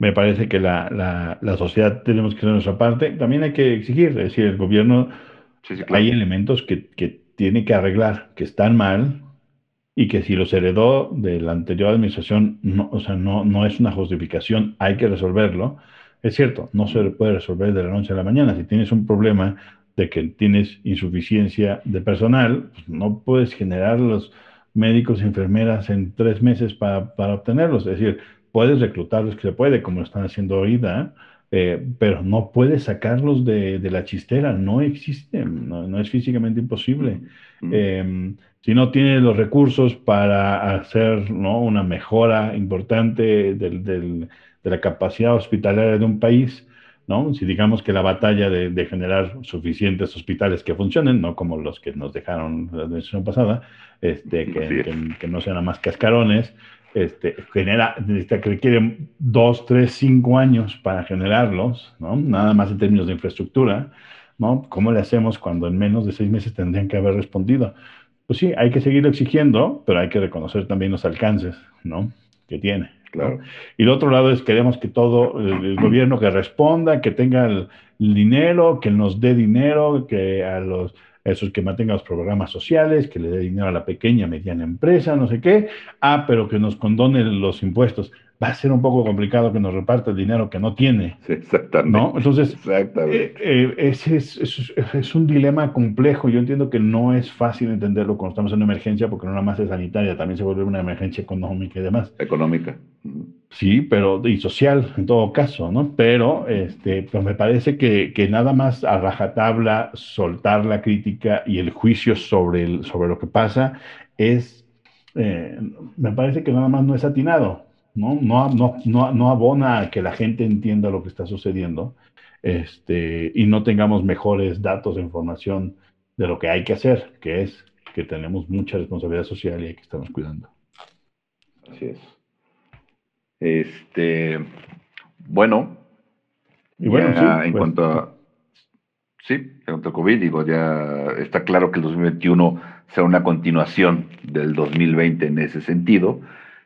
me parece que la, la, sociedad tenemos que hacer nuestra parte. También hay que exigir, es decir, el gobierno, hay elementos que, que, tiene que arreglar, que están mal y que si los heredó de la anterior administración, no, o sea, no, no es una justificación, hay que resolverlo. Es cierto, no se puede resolver de la noche a la mañana. Si tienes un problema de que tienes insuficiencia de personal, pues no puedes generar los médicos y enfermeras en tres meses para, para obtenerlos. Es decir, puedes reclutarlos que se puede, como están haciendo ahorita, eh, pero no puedes sacarlos de, la chistera, no existen, no, es físicamente imposible. Em, si no tienes los recursos para hacer ¿no? una mejora importante de la capacidad hospitalaria de un país, ¿no? si digamos que la batalla de, generar suficientes hospitales que funcionen, no como los que nos dejaron la administración pasada, este, que, que no sean nada más cascarones, este, genera, que requiere dos, tres, cinco años para generarlos, ¿no? Nada más en términos de infraestructura, ¿no? ¿Cómo le hacemos cuando en menos de seis meses tendrían que haber respondido? Pues sí, hay que seguir exigiendo, pero hay que reconocer también los alcances, ¿no? Que tiene. Claro. Y el otro lado es queremos que todo el, gobierno que responda, que tenga el dinero, que nos dé dinero, que a los eso que mantenga los programas sociales, que le dé dinero a la pequeña, mediana empresa, no sé qué. Ah, pero que nos condone los impuestos. Va a ser un poco complicado que nos reparta el dinero que no tiene. exactamente. ¿no? Entonces, exactamente. Eh, eh, ese es, es, un dilema complejo. Yo entiendo que no es fácil entenderlo cuando estamos en una emergencia, porque no nada más es sanitaria, también se vuelve una emergencia económica y demás. Económica. Sí, pero y social en todo caso, ¿no? Pero este, pues me parece que, que, nada más a rajatabla soltar la crítica y el juicio sobre, el, sobre lo que pasa es, eh, me parece que nada más no es atinado, ¿no? No, no, no, no abona a que la gente entienda lo que está sucediendo este, y no tengamos mejores datos de información de lo que hay que hacer, que es que tenemos mucha responsabilidad social y hay que estarnos cuidando. Así es. Este, bueno, y bueno, en pues, cuanto a, sí, en cuanto a COVID, digo, ya está claro que el 2021 será una continuación del 2020 en ese sentido.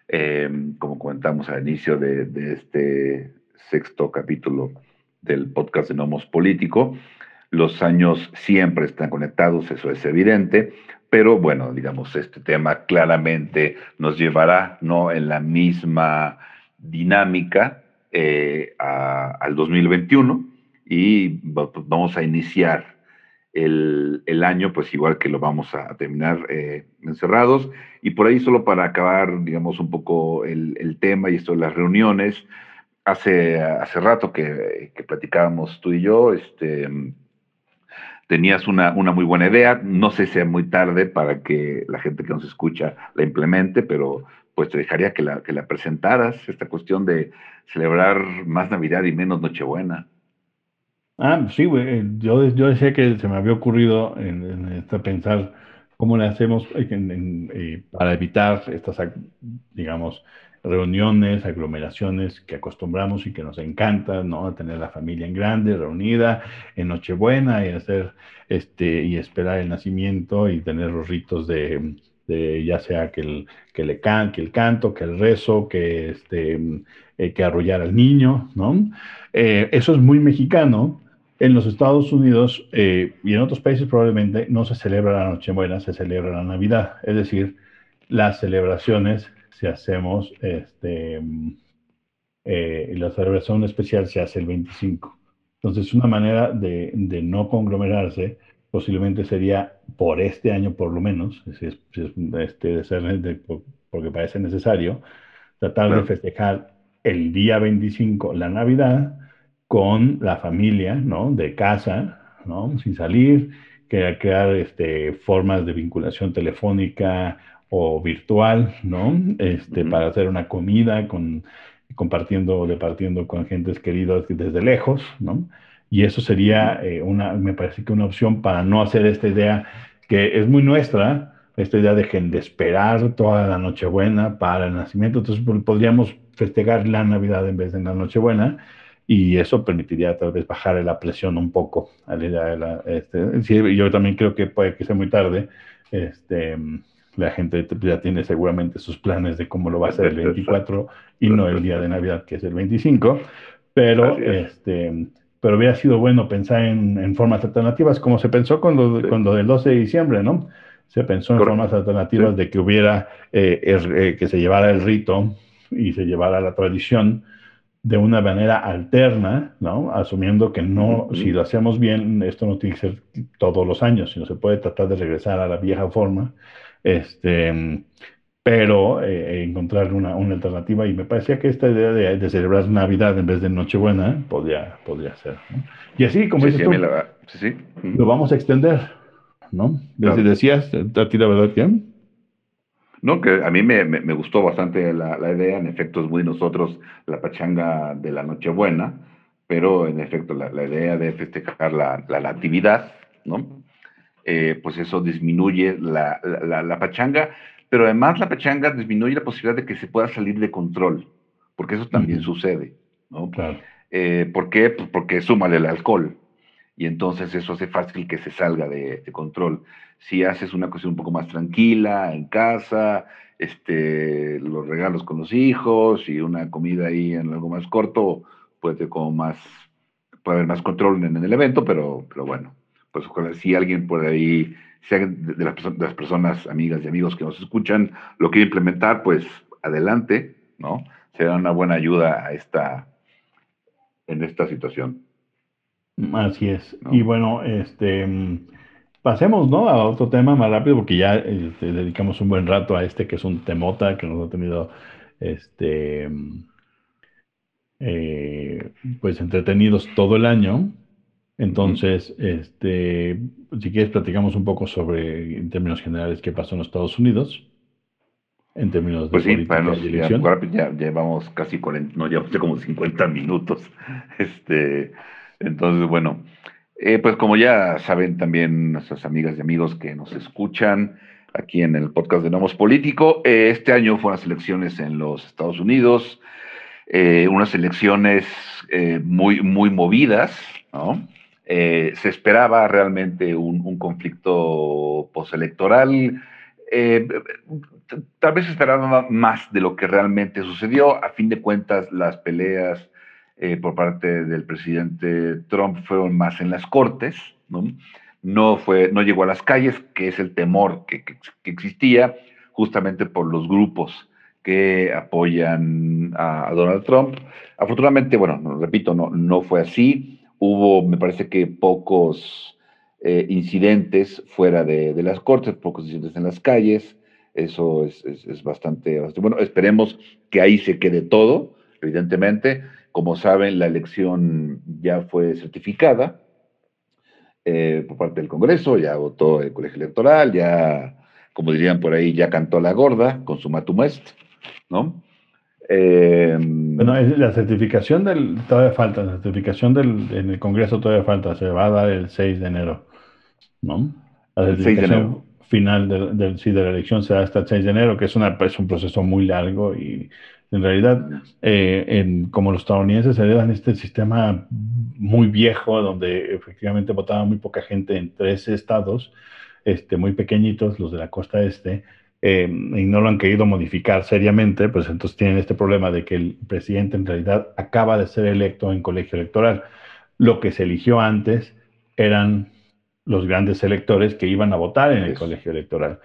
Eh, como comentamos al inicio de, este sexto capítulo del podcast de Nomos Político, los años siempre están conectados, eso es evidente, pero bueno, digamos, este tema claramente nos llevará no en la misma dinámica eh, al 2021 y vamos a iniciar el, año, pues igual que lo vamos a terminar eh, encerrados. Y por ahí solo para acabar, digamos, un poco el, tema y esto de las reuniones, hace, hace rato que, que platicábamos tú y yo, este, tenías una, una, muy buena idea, no sé si es muy tarde para que la gente que nos escucha la implemente, pero pues te dejaría que la, que la presentaras, esta cuestión de celebrar más Navidad y menos Nochebuena. Ah, sí. Eh, yo, yo decía que se me había ocurrido en, pensar cómo le hacemos eh, eh, para evitar estas, digamos, reuniones, aglomeraciones que acostumbramos y que nos encanta, ¿no? Tener la familia en grande, reunida, en Nochebuena y hacer, este, y esperar el nacimiento y tener los ritos de, ya sea que el, que le can, que el canto, que el rezo, que, este, que arrullar al niño, ¿no? Eso es muy mexicano. En los Estados Unidos eh, y en otros países probablemente no se celebra la Nochebuena, se celebra la Navidad. Es decir, las celebraciones si hacemos, este, la celebración especial se hace el 25. Entonces, una manera de, de no conglomerarse posiblemente sería por este año por lo menos, si es, este, de ser, porque parece necesario, tratar de festejar el día 25, la Navidad, con la familia, ¿no? De casa, ¿no? Sin salir, que crear este, formas de vinculación telefónica o virtual, ¿no? Este, Para hacer una comida con, compartiendo, departiendo con gentes queridas desde lejos, ¿no? Y eso sería eh, una, me parece que una opción para no hacer esta idea que es muy nuestra, esta idea de, de esperar toda la Nochebuena para el nacimiento. Entonces podríamos festejar la Navidad en vez de la Nochebuena y eso permitiría tal vez bajar la presión un poco a la idea de la, este, yo también creo que puede que sea muy tarde, este, la gente ya tiene seguramente sus planes de cómo lo va a hacer el 24 y no el día de Navidad que es el 25, pero este pero hubiera sido bueno pensar en, formas alternativas como se pensó con lo, con lo del 12 de diciembre, ¿no? Se pensó en formas alternativas de que hubiera, eh, eh, que se llevara el rito y se llevara la tradición de una manera alterna, ¿no? Asumiendo que no, si lo hacemos bien, esto no tiene que ser todos los años, sino se puede tratar de regresar a la vieja forma, este, pero eh, encontrar una, una, alternativa. Y me parecía que esta idea de, celebrar Navidad en vez de Nochebuena podría, podría ser. Y así, como dices tú, lo vamos a extender. ¿no? Decías, a ti la verdad que... No, que a mí me, me, gustó bastante la, la, idea, en efecto es muy nosotros la pachanga de la Nochebuena, pero en efecto la, la idea de festejar la, la natividad, ¿no? Eh, pues eso disminuye la, la, pachanga, pero además la pachanga disminuye la posibilidad de que se pueda salir de control, porque eso también sucede, ¿no? Claro. Eh, ¿Por qué? Pues porque súmale el alcohol, y entonces eso hace fácil que se salga de, control. Si haces una cuestión un poco más tranquila, en casa, este, los regalos con los hijos y una comida ahí en algo más corto, puede como más, puede haber más control en, el evento, pero, pero bueno, pues si alguien por ahí, si alguien de, las, de las personas, amigas y amigos que nos escuchan, lo quiere implementar, pues adelante, ¿no? Será una buena ayuda a esta, en esta situación. Así es. Y bueno, este pasemos, ¿no? A otro tema más rápido, porque ya este, dedicamos un buen rato a este que es un temota que nos ha tenido este eh, pues entretenidos todo el año. Entonces, este, si quieres, platicamos un poco sobre, en términos generales, qué pasó en los Estados Unidos, en términos de pues sí, para ya, llevamos casi 40, no, ya como 50 minutos. Este, entonces, bueno, eh, pues como ya saben también nuestras amigas y amigos que nos escuchan aquí en el podcast de Nomos Político, eh, este año fueron las elecciones en los Estados Unidos, eh, unas elecciones muy, muy movidas, ¿no? se esperaba realmente un, conflicto postelectoral. tal vez esperaba más de lo que realmente sucedió. A fin de cuentas, las peleas eh, por parte del presidente Trump fueron más en las cortes, ¿no? Fue, no llegó a las calles, que es el temor que, existía justamente por los grupos que apoyan a, Donald Trump. Afortunadamente, bueno, repito, no, fue así. Hubo, me parece que pocos eh, incidentes fuera de, las cortes, pocos incidentes en las calles. Eso es, bastante, bueno. Esperemos que ahí se quede todo, evidentemente. Como saben, la elección ya fue certificada eh, por parte del Congreso, ya votó el colegio electoral, ya, como dirían por ahí, ya cantó la gorda con su matumest, ¿no? Eh, bueno, la certificación del, todavía falta, la certificación del, en el Congreso todavía falta, se va a dar el 6 de enero, ¿no? La certificación final del, sí, de la elección se da hasta el 6 de enero, que es, una, es un proceso muy largo y en realidad, eh, en, como los estadounidenses heredan este sistema muy viejo, donde efectivamente votaba muy poca gente en tres estados, este, muy pequeñitos, los de la costa este, eh, y no lo han querido modificar seriamente, pues entonces tienen este problema de que el presidente en realidad acaba de ser electo en colegio electoral. Lo que se eligió antes eran los grandes electores que iban a votar en el colegio electoral.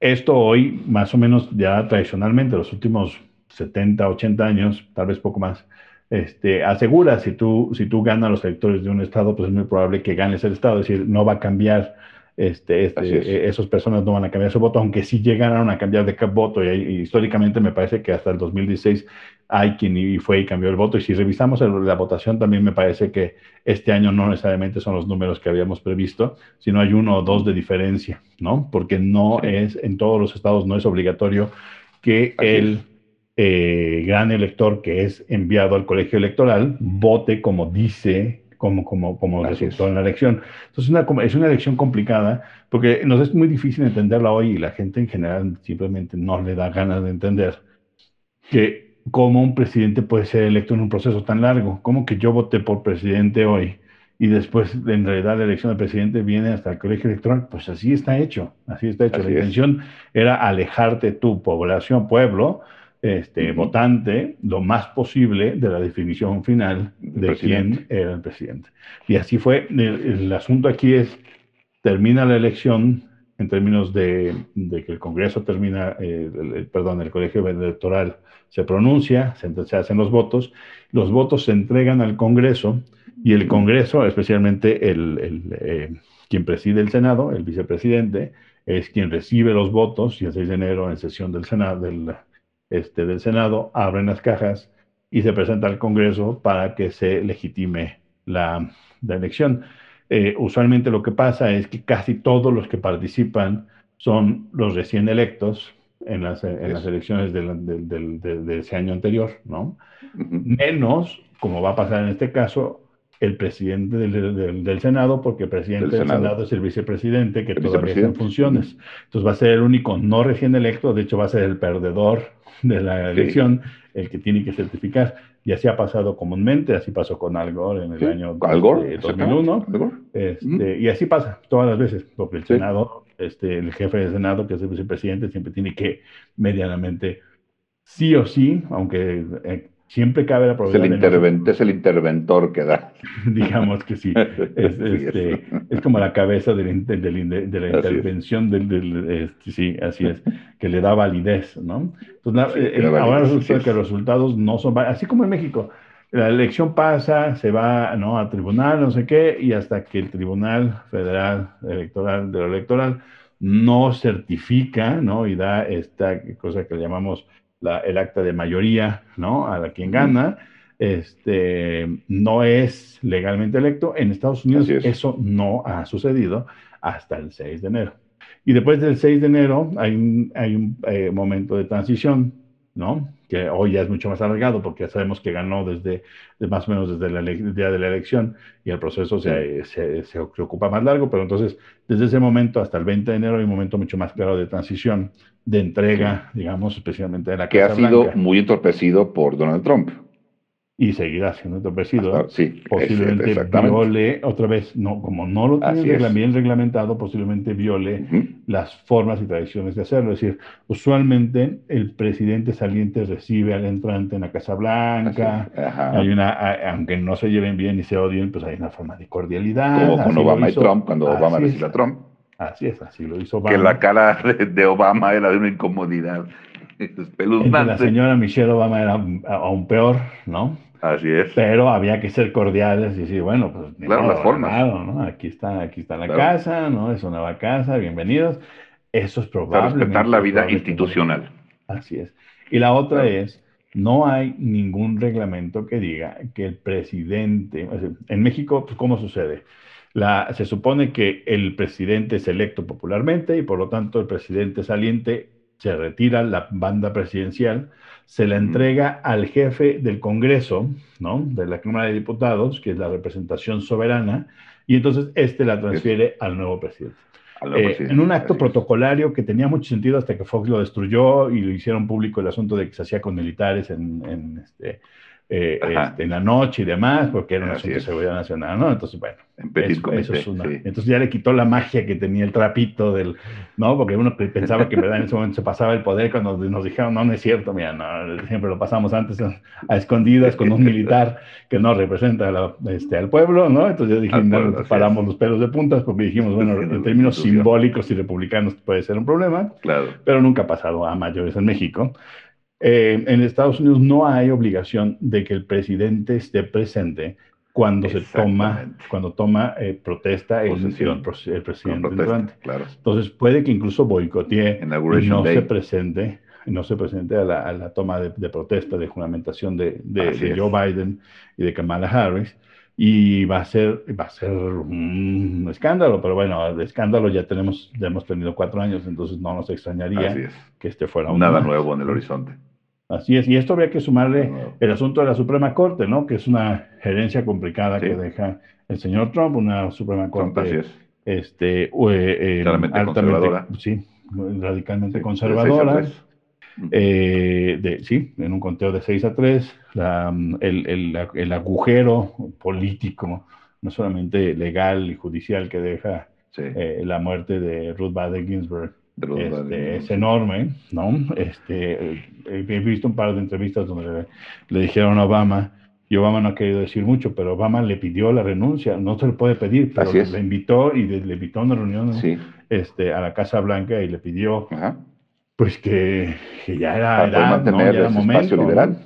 Esto hoy, más o menos ya tradicionalmente, los últimos 70, 80 años, tal vez poco más, este, asegura si tú, si tú ganas los electores de un estado, pues es muy probable que ganes el estado, es decir, no va a cambiar, este, este esas personas no van a cambiar su voto, aunque sí llegaron a cambiar de voto, y, históricamente me parece que hasta el 2016 hay quien y fue y cambió el voto, y si revisamos la votación también me parece que este año no necesariamente son los números que habíamos previsto, sino hay uno o dos de diferencia, ¿no? Porque no es, en todos los estados no es obligatorio que el eh, gran elector que es enviado al colegio electoral vote como dice como, como, como resultó en la elección. Entonces una, es una elección complicada porque nos es muy difícil entenderla hoy y la gente en general simplemente no le da ganas de entender que cómo un presidente puede ser electo en un proceso tan largo, como que yo voté por presidente hoy y después en realidad la elección del presidente viene hasta el colegio electoral, pues así está hecho, así está hecho. la intención era alejarte tu población, pueblo, este, votante, lo más posible de la definición final de quién era el presidente. Y así fue. El, asunto aquí es, termina la elección en términos de, que el Congreso termina, el, perdón, el colegio electoral se pronuncia, se, hacen los votos, los votos se entregan al Congreso y el Congreso, especialmente el, eh, quien preside el Senado, el vicepresidente, es quien recibe los votos y el 6 de enero en sesión del Senado, del, este, del Senado abren las cajas y se presenta al Congreso para que se legitime la, elección. Eh, usualmente lo que pasa es que casi todos los que participan son los recién electos en las, en las elecciones de ese año anterior, ¿no? Menos, como va a pasar en este caso, el presidente del, Senado, porque el presidente del, Senado. es el vicepresidente que todavía está en funciones. Entonces va a ser el único no recién electo, de hecho va a ser el perdedor de la elección, el que tiene que certificar. Y así ha pasado comúnmente, así pasó con Al Gore en el año 2001. Este, Y así pasa todas las veces, porque el Senado, este, el jefe del Senado, que es el vicepresidente, siempre tiene que medianamente, sí o sí, aunque... Eh, siempre cabe la probabilidad. Es el, interventor que da. Digamos que sí. Es, este, es. como la cabeza de la, intervención del, este, sí, así es, que le da validez, ¿no? Entonces, eh, ahora resulta que los resultados no son así como en México. La elección pasa, se va ¿no? a tribunal, no sé qué, y hasta que el Tribunal Federal Electoral de lo Electoral no certifica, ¿no? Y da esta cosa que llamamos el acta de mayoría, ¿no? A la quien gana, este, no es legalmente electo. En Estados Unidos eso no ha sucedido hasta el 6 de enero. Y después del 6 de enero hay un, hay un eh, momento de transición, ¿no? Que hoy ya es mucho más alargado porque ya sabemos que ganó desde, más o menos desde el día de la elección y el proceso se, se, se, ocupa más largo, pero entonces desde ese momento hasta el 20 de enero hay un momento mucho más claro de transición de entrega, digamos, especialmente de la Que ha sido muy entorpecido por Donald Trump. Y seguirá siendo entorpecido. sí, posiblemente viole, otra vez, no, como no lo tiene bien reglamentado, posiblemente viole las formas y tradiciones de hacerlo. Es decir, usualmente el presidente saliente recibe al entrante en la Casa Blanca. Hay una, aunque no se lleven bien y se odien, pues hay una forma de cordialidad. Como con Obama y Trump, cuando Obama recibe a Trump. Así es, así lo hizo Obama. Que la cara de, Obama era de una incomodidad espeluznante. La señora Michelle Obama era aún peor, ¿no? Así es. Pero había que ser cordiales y decir, bueno, pues claro, las formas. ¿no? Aquí está, aquí está la casa, ¿no? Es una nueva casa, bienvenidos. Eso es probable. respetar la vida institucional. Así es. Y la otra es, no hay ningún reglamento que diga que el presidente, en México, pues, ¿cómo sucede? se supone que el presidente es electo popularmente y por lo tanto el presidente saliente se retira la banda presidencial, se la entrega al jefe del Congreso, ¿no? De la Cámara de Diputados, que es la representación soberana, y entonces este la transfiere al nuevo presidente. Eh, en un acto protocolario que tenía mucho sentido hasta que Fox lo destruyó y lo hicieron público el asunto de que se hacía con militares en, en este, eh, este, en la noche y demás, porque era un asunto de seguridad nacional, ¿no? Entonces, bueno, eso, es una, entonces ya le quitó la magia que tenía el trapito del, ¿no? Porque uno pensaba que verdad en ese momento se pasaba el poder cuando nos dijeron, no, no es cierto, mira, no, siempre lo pasamos antes a, escondidas con un militar que no representa este, al pueblo, ¿no? Entonces ya dijimos, paramos los pelos de puntas porque dijimos, bueno, en términos simbólicos y republicanos puede ser un problema, claro. pero nunca ha pasado a mayores en México. Eh, en Estados Unidos no hay obligación de que el presidente esté presente cuando se toma, cuando toma eh, protesta el, el, presidente Entonces puede que incluso boicotee y no se presente, no se presente a la, toma de, protesta, de juramentación de, Joe Biden y de Kamala Harris. Y va a ser, va a ser un escándalo, pero bueno, el escándalo ya tenemos, ya hemos tenido cuatro años, entonces no nos extrañaría que este fuera un nada nuevo en el horizonte. Así es, y esto habría que sumarle el asunto de la Suprema Corte, ¿no? Que es una gerencia complicada que deja el señor Trump, una Suprema Corte este, eh, eh, conservadora. Sí, radicalmente conservadora. Eh, de, sí, en un conteo de 6 a 3, el, el, agujero político, no solamente legal y judicial que deja la muerte de Ruth Bader Ginsburg. Este, es enorme, ¿no? Este, he visto un par de entrevistas donde le, dijeron a Obama, y Obama no ha querido decir mucho, pero Obama le pidió la renuncia, no se le puede pedir, pero le invitó y le, invitó a una reunión este, a la Casa Blanca y le pidió pues que, ya era edad, ¿no? ya era momento. Liberal.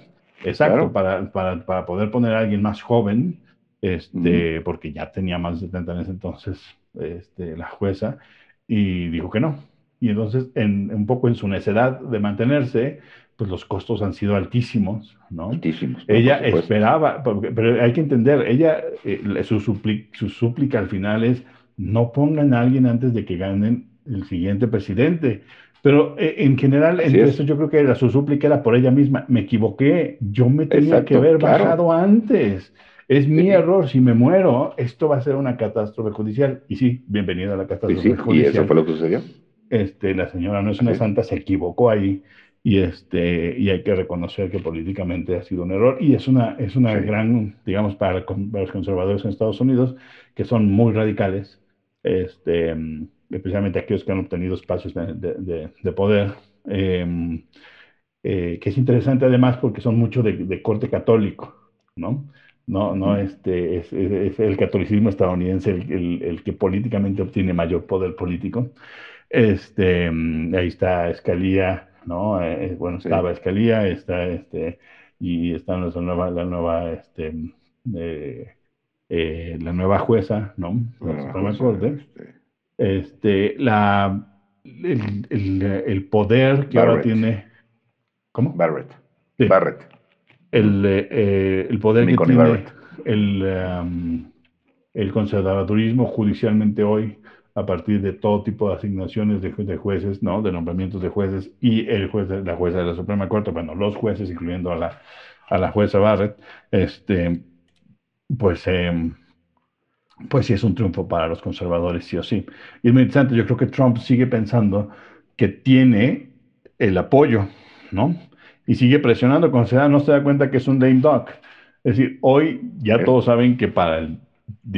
Exacto, para, para, para, poder poner a alguien más joven, este, porque ya tenía más de 70 en ese entonces este, la jueza, y dijo que no, y entonces, en, un poco en su necedad de mantenerse, pues los costos han sido altísimos, ¿no? Altísimos. Ella esperaba, pero hay que entender, ella, eh, su, su súplica al final es, no pongan a alguien antes de que ganen el siguiente presidente. Pero eh, en general, en eso yo creo que era, su súplica era por ella misma. Me equivoqué, yo me tenía que haber bajado antes. Es mi error, si me muero, esto va a ser una catástrofe judicial. Y sí, bienvenida a la catástrofe judicial. Y eso fue lo que sucedió. Este, la señora no es una santa, se equivocó ahí y, este, y hay que reconocer que políticamente ha sido un error y es una, es una gran, digamos, para, los conservadores en Estados Unidos, que son muy radicales, este, especialmente aquellos que han obtenido espacios de, de, poder, em, eh, que es interesante además porque son mucho de, corte católico, ¿no? No, no este, es, es, el catolicismo estadounidense el, el, el, que políticamente obtiene mayor poder político. Este, ahí está Escalía, ¿no? Eh, eh, bueno, estaba Escalía, está este, y está la nueva, la nueva, este, la nueva jueza, ¿no? La Suprema Corte. Este, este la, el, el, el, poder que ahora tiene. ¿Cómo? Barrett. Barrett. El, el poder que tiene el, um, el conservadurismo judicialmente hoy a partir de todo tipo de asignaciones de, de, jueces, ¿no? De nombramientos de jueces y el juez de, la jueza de la Suprema Corte, bueno, los jueces, incluyendo a la, a la jueza Barrett, este, pues, eh, pues sí es un triunfo para los conservadores, sí o sí. Y es muy interesante, yo creo que Trump sigue pensando que tiene el apoyo, ¿no? Y sigue presionando, cuando se da, no se da cuenta que es un lame duck. Es decir, hoy ya todos saben que para el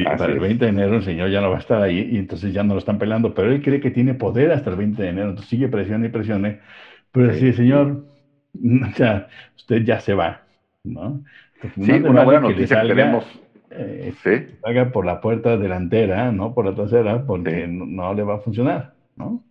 para el 20 de enero el señor ya no va a estar ahí y entonces ya no lo están pelando, pero él cree que tiene poder hasta el 20 de enero, entonces sigue presione y presione, pero sí, señor, o sea, usted ya se va, ¿no? sí, una buena noticia que, tenemos. Eh, salga por la puerta delantera, no por la trasera, porque no, le va a funcionar, ¿no?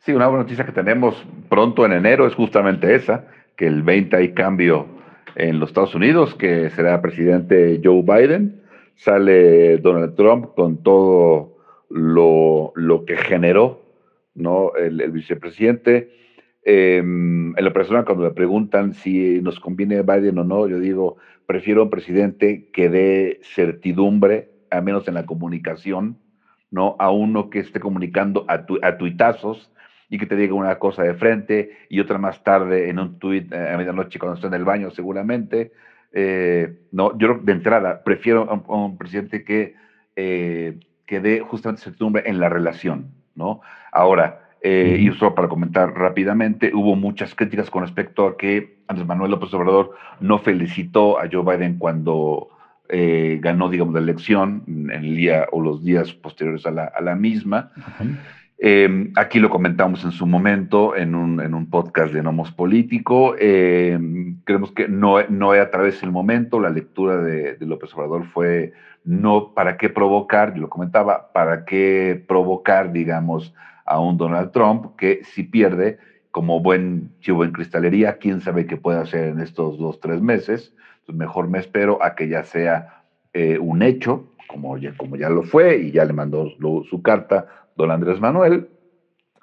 Sí, una buena noticia que tenemos pronto en enero es justamente esa, que el 20 hay cambio en los Estados Unidos, que será presidente Joe Biden sale Donald Trump con todo lo, que generó ¿no? el, vicepresidente. Em, en la persona cuando me preguntan si nos conviene Biden o no, yo digo, prefiero un presidente que dé certidumbre, al menos en la comunicación, ¿no? A uno que esté comunicando a, a tuitazos y que te diga una cosa de frente y otra más tarde en un tuit eh, a medianoche cuando está en el baño seguramente, eh, no, yo de entrada prefiero a un, presidente que, eh, que dé justamente certidumbre en la relación, ¿no? Ahora, eh, y solo para comentar rápidamente, hubo muchas críticas con respecto a que Andrés Manuel López Obrador no felicitó a Joe Biden cuando ganó, digamos, la elección en el día o los días posteriores a la, a la misma. Em, aquí lo comentamos en su momento en un, en un podcast de Nomos Político. Em, creemos que no, no a través del momento. La lectura de, López Obrador fue no para qué provocar, yo lo comentaba, para qué provocar, digamos, a un Donald Trump que si pierde, como buen chivo en cristalería, quién sabe qué puede hacer en estos dos, tres meses. Entonces mejor me espero a que ya sea eh, un hecho, como ya, como ya lo fue, y ya le mandó su carta don Andrés Manuel.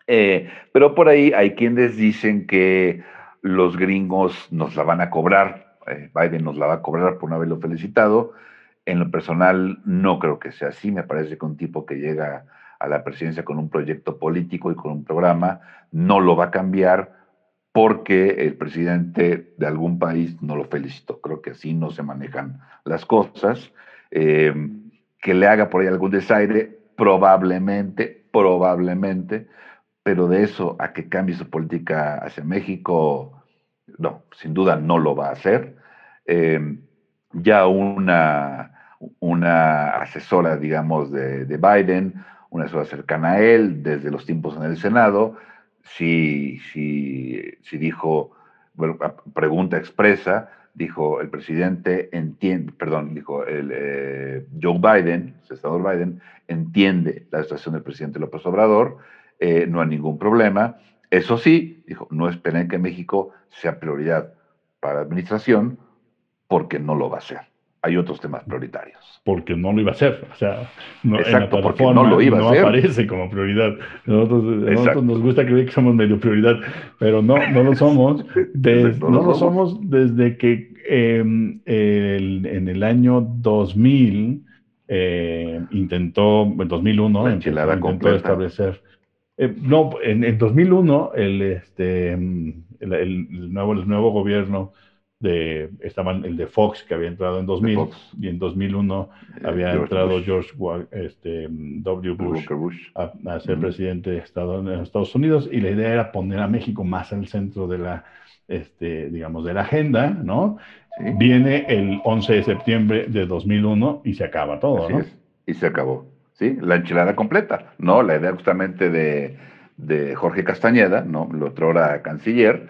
Eh, pero por ahí hay quienes dicen que los gringos nos la van a cobrar, eh, Biden nos la va a cobrar por no haberlo felicitado. En lo personal no creo que sea así, me parece que un tipo que llega a la presidencia con un proyecto político y con un programa no lo va a cambiar porque el presidente de algún país no lo felicitó. Creo que así no se manejan las cosas. Eh, que le haga por ahí algún desaire, probablemente, probablemente, pero de eso a que cambie su política hacia México, no, sin duda no lo va a hacer. Eh, ya una, una asesora, digamos, de, Biden, una asesora cercana a él, desde los tiempos en el Senado, sí, sí, sí dijo, bueno, pregunta expresa, dijo el presidente entiende, perdón, dijo eh, Joe Biden, el senador Biden, entiende la situación del presidente López Obrador, eh, no hay ningún problema. Eso sí, dijo, no esperen que México sea prioridad para la administración porque no lo va a ser. Hay otros temas prioritarios. Porque no lo iba a hacer. O sea, no, Exacto, porque no lo iba a hacer. No aparece como prioridad. Nosotros, nosotros, nos gusta creer que somos medio prioridad, pero no, no lo somos. no, lo somos. desde que em, en el año 2000 eh, intentó, en 2001, intentó establecer. Eh, no, en, en 2001 el, este, el, el, nuevo, el nuevo gobierno de, estaban el de Fox, que había entrado en 2000, y en 2001 eh, había entrado George este, W. Bush, A, ser presidente de Estados, Unidos, y la idea era poner a México más al centro de la, este, digamos, de la agenda, ¿no? Viene el 11 de septiembre de 2001 y se acaba todo, ¿no? Y se acabó, ¿sí? La enchilada completa, ¿no? La idea justamente de, de Jorge Castañeda, ¿no? El otro era canciller,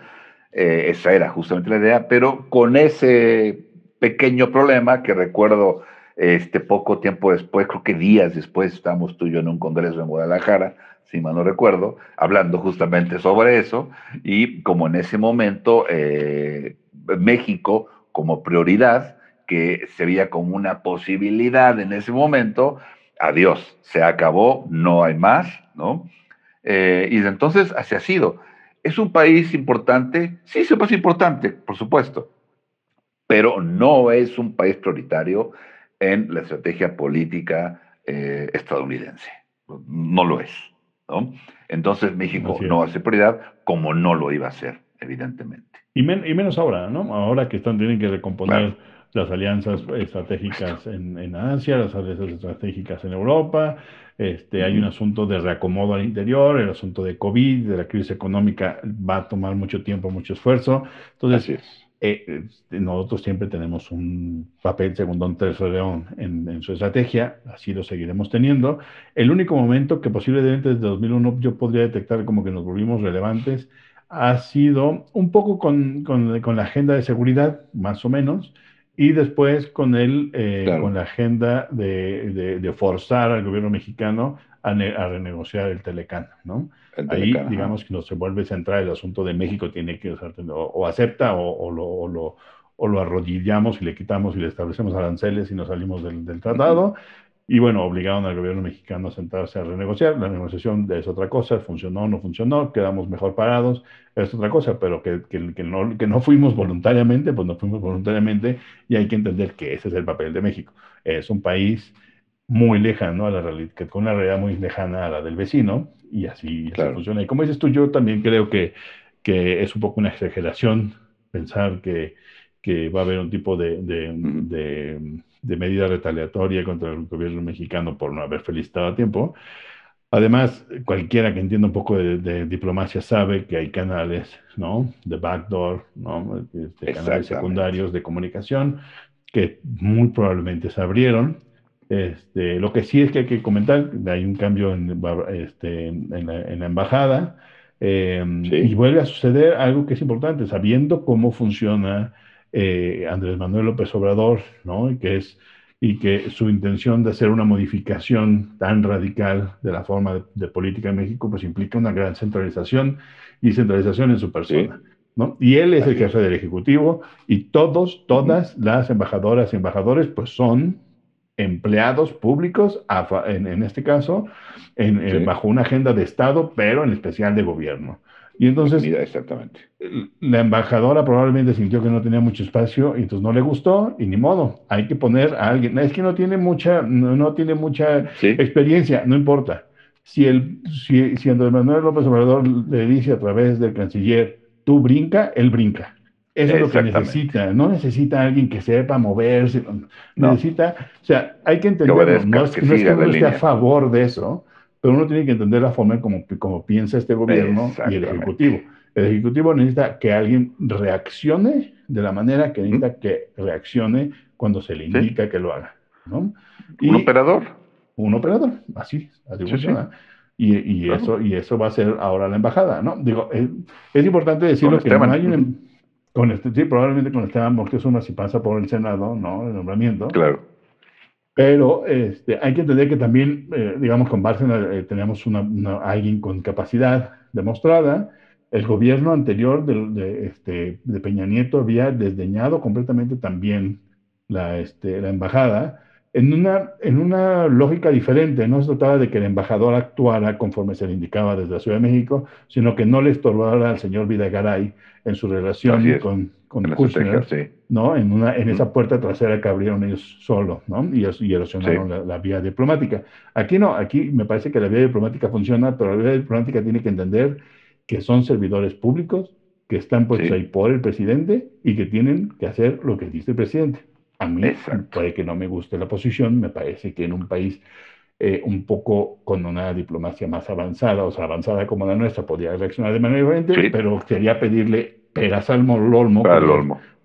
eh, esa era justamente la idea, pero con ese pequeño problema que recuerdo este poco tiempo después, creo que días después, estábamos tú y yo en un congreso en Guadalajara, si mal no recuerdo, hablando justamente sobre eso, y como en ese momento eh, México como prioridad, que se veía como una posibilidad en ese momento, adiós, se acabó, no hay más, ¿no? Eh, y entonces así ha sido. ¿Es un país importante? Sí, es un país importante, por supuesto, pero no es un país prioritario en la estrategia política eh, estadounidense. No lo es. ¿no? Entonces México no ser prioridad como no lo iba a ser, evidentemente. Y, menos ahora, ¿no? Ahora que están, tienen que recomponer las alianzas estratégicas en, en Asia, las alianzas estratégicas en Europa, este, hay un asunto de reacomodo al interior, el asunto de COVID, de la crisis económica va a tomar mucho tiempo, mucho esfuerzo. Entonces, eh, este, nosotros siempre tenemos un papel segundo un tercer león en, en, su estrategia, así lo seguiremos teniendo. El único momento que posiblemente desde 2001 yo podría detectar como que nos volvimos relevantes ha sido un poco con, con, con la agenda de seguridad, más o menos, y después con él, eh, con la agenda de, de, forzar al gobierno mexicano a, a renegociar el Telecán, ¿no? Ahí, digamos que no se vuelve central el asunto de México, tiene que, o, acepta o, lo, o, lo, o, lo, arrodillamos y le quitamos y le establecemos aranceles y nos salimos del, del tratado, y bueno, obligaron al gobierno mexicano a sentarse a renegociar. La negociación es otra cosa, funcionó o no funcionó, quedamos mejor parados, es otra cosa, pero que, que, que, no, que no fuimos voluntariamente, pues no fuimos voluntariamente y hay que entender que ese es el papel de México. Es un país muy lejano a la realidad, con una realidad muy lejana a la del vecino y así, funciona. Y como dices tú, yo también creo que, que es un poco una exageración pensar que, que va a haber un tipo de, de de medida retaliatoria contra el gobierno mexicano por no haber felicitado a tiempo. Además, cualquiera que entienda un poco de, diplomacia sabe que hay canales, ¿no? De backdoor, ¿no? Este, canales secundarios de comunicación que muy probablemente se abrieron. Este, lo que sí es que hay que comentar, hay un cambio en, este, en, la, embajada em, y vuelve a suceder algo que es importante, sabiendo cómo funciona eh, Andrés Manuel López Obrador, ¿no? Y que es y que su intención de hacer una modificación tan radical de la forma de, política en México, pues implica una gran centralización y centralización en su persona. ¿no? Y él es el jefe del Ejecutivo y todos, todas las embajadoras y embajadores, pues son empleados públicos, en, este caso, en, bajo una agenda de Estado, pero en especial de gobierno. Y entonces, exactamente. la embajadora probablemente sintió que no tenía mucho espacio y entonces no le gustó y ni modo, hay que poner a alguien. Es que no tiene mucha, no, tiene mucha experiencia, no importa. Si, el, si, si Andrés Manuel López Obrador le dice a través del canciller, tú brinca, él brinca. Eso es lo que necesita. No necesita alguien que sepa moverse. Necesita, o sea, hay que entenderlo. No es que, no uno esté a favor de eso, pero uno tiene que entender la forma como, como piensa este gobierno y el Ejecutivo. El Ejecutivo necesita que alguien reaccione de la manera que necesita que reaccione cuando se le indica que lo haga. ¿no? un operador. Un operador, así, así funciona. Y, y eso, y eso va a ser ahora la embajada, ¿no? Digo, es, importante decirlo que no hay un, con este, sí, probablemente con Esteban Moctezuma si pasa por el Senado, ¿no? El nombramiento. Claro. Pero este, hay que entender que también, eh, digamos, con Bárcena eh, tenemos una, alguien con capacidad demostrada. El gobierno anterior de, de, este, de Peña Nieto había desdeñado completamente también la, este, la embajada en una, en una lógica diferente. No se trataba de que el embajador actuara conforme se le indicaba desde la Ciudad de México, sino que no le estorbara al señor Videgaray en su relación con, con Kushner, ¿no? En, una, en esa puerta trasera que abrieron ellos solos, ¿no? Y, y erosionaron la, vía diplomática. Aquí no, aquí me parece que la vía diplomática funciona, pero la vía diplomática tiene que entender que son servidores públicos, que están puestos ahí por el presidente y que tienen que hacer lo que dice el presidente. A mí puede que no me guste la posición, me parece que en un país eh, un poco con una diplomacia más avanzada, o sea, avanzada como la nuestra, podría reaccionar de manera diferente, pero quería pedirle peras al olmo,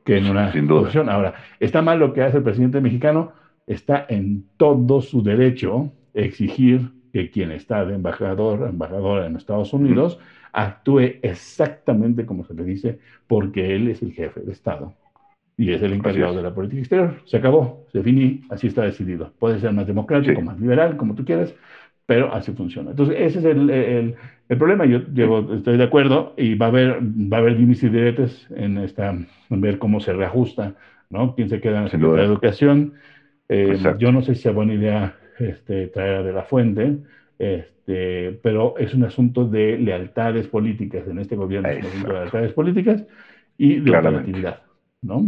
que en una posición. Ahora, está mal lo que hace el presidente mexicano, está en todo su derecho exigir que quien está de embajador, embajadora en Estados Unidos, actúe exactamente como se le dice, porque él es el jefe de Estado y es el encargado de la política exterior. Se acabó, se finí, así está decidido. Puede ser más democrático, más liberal, como tú quieras, pero así funciona. Entonces, ese es el, el, el problema. Yo, estoy de acuerdo y va a haber, va a haber y diretes en, esta, en ver cómo se reajusta, ¿no? Quién se queda en la Secretaría de Educación. Eh, yo no sé si es buena idea este, traer de la fuente, este, pero es un asunto de lealtades políticas en este gobierno, es un asunto de lealtades políticas y de operatividad. ¿No?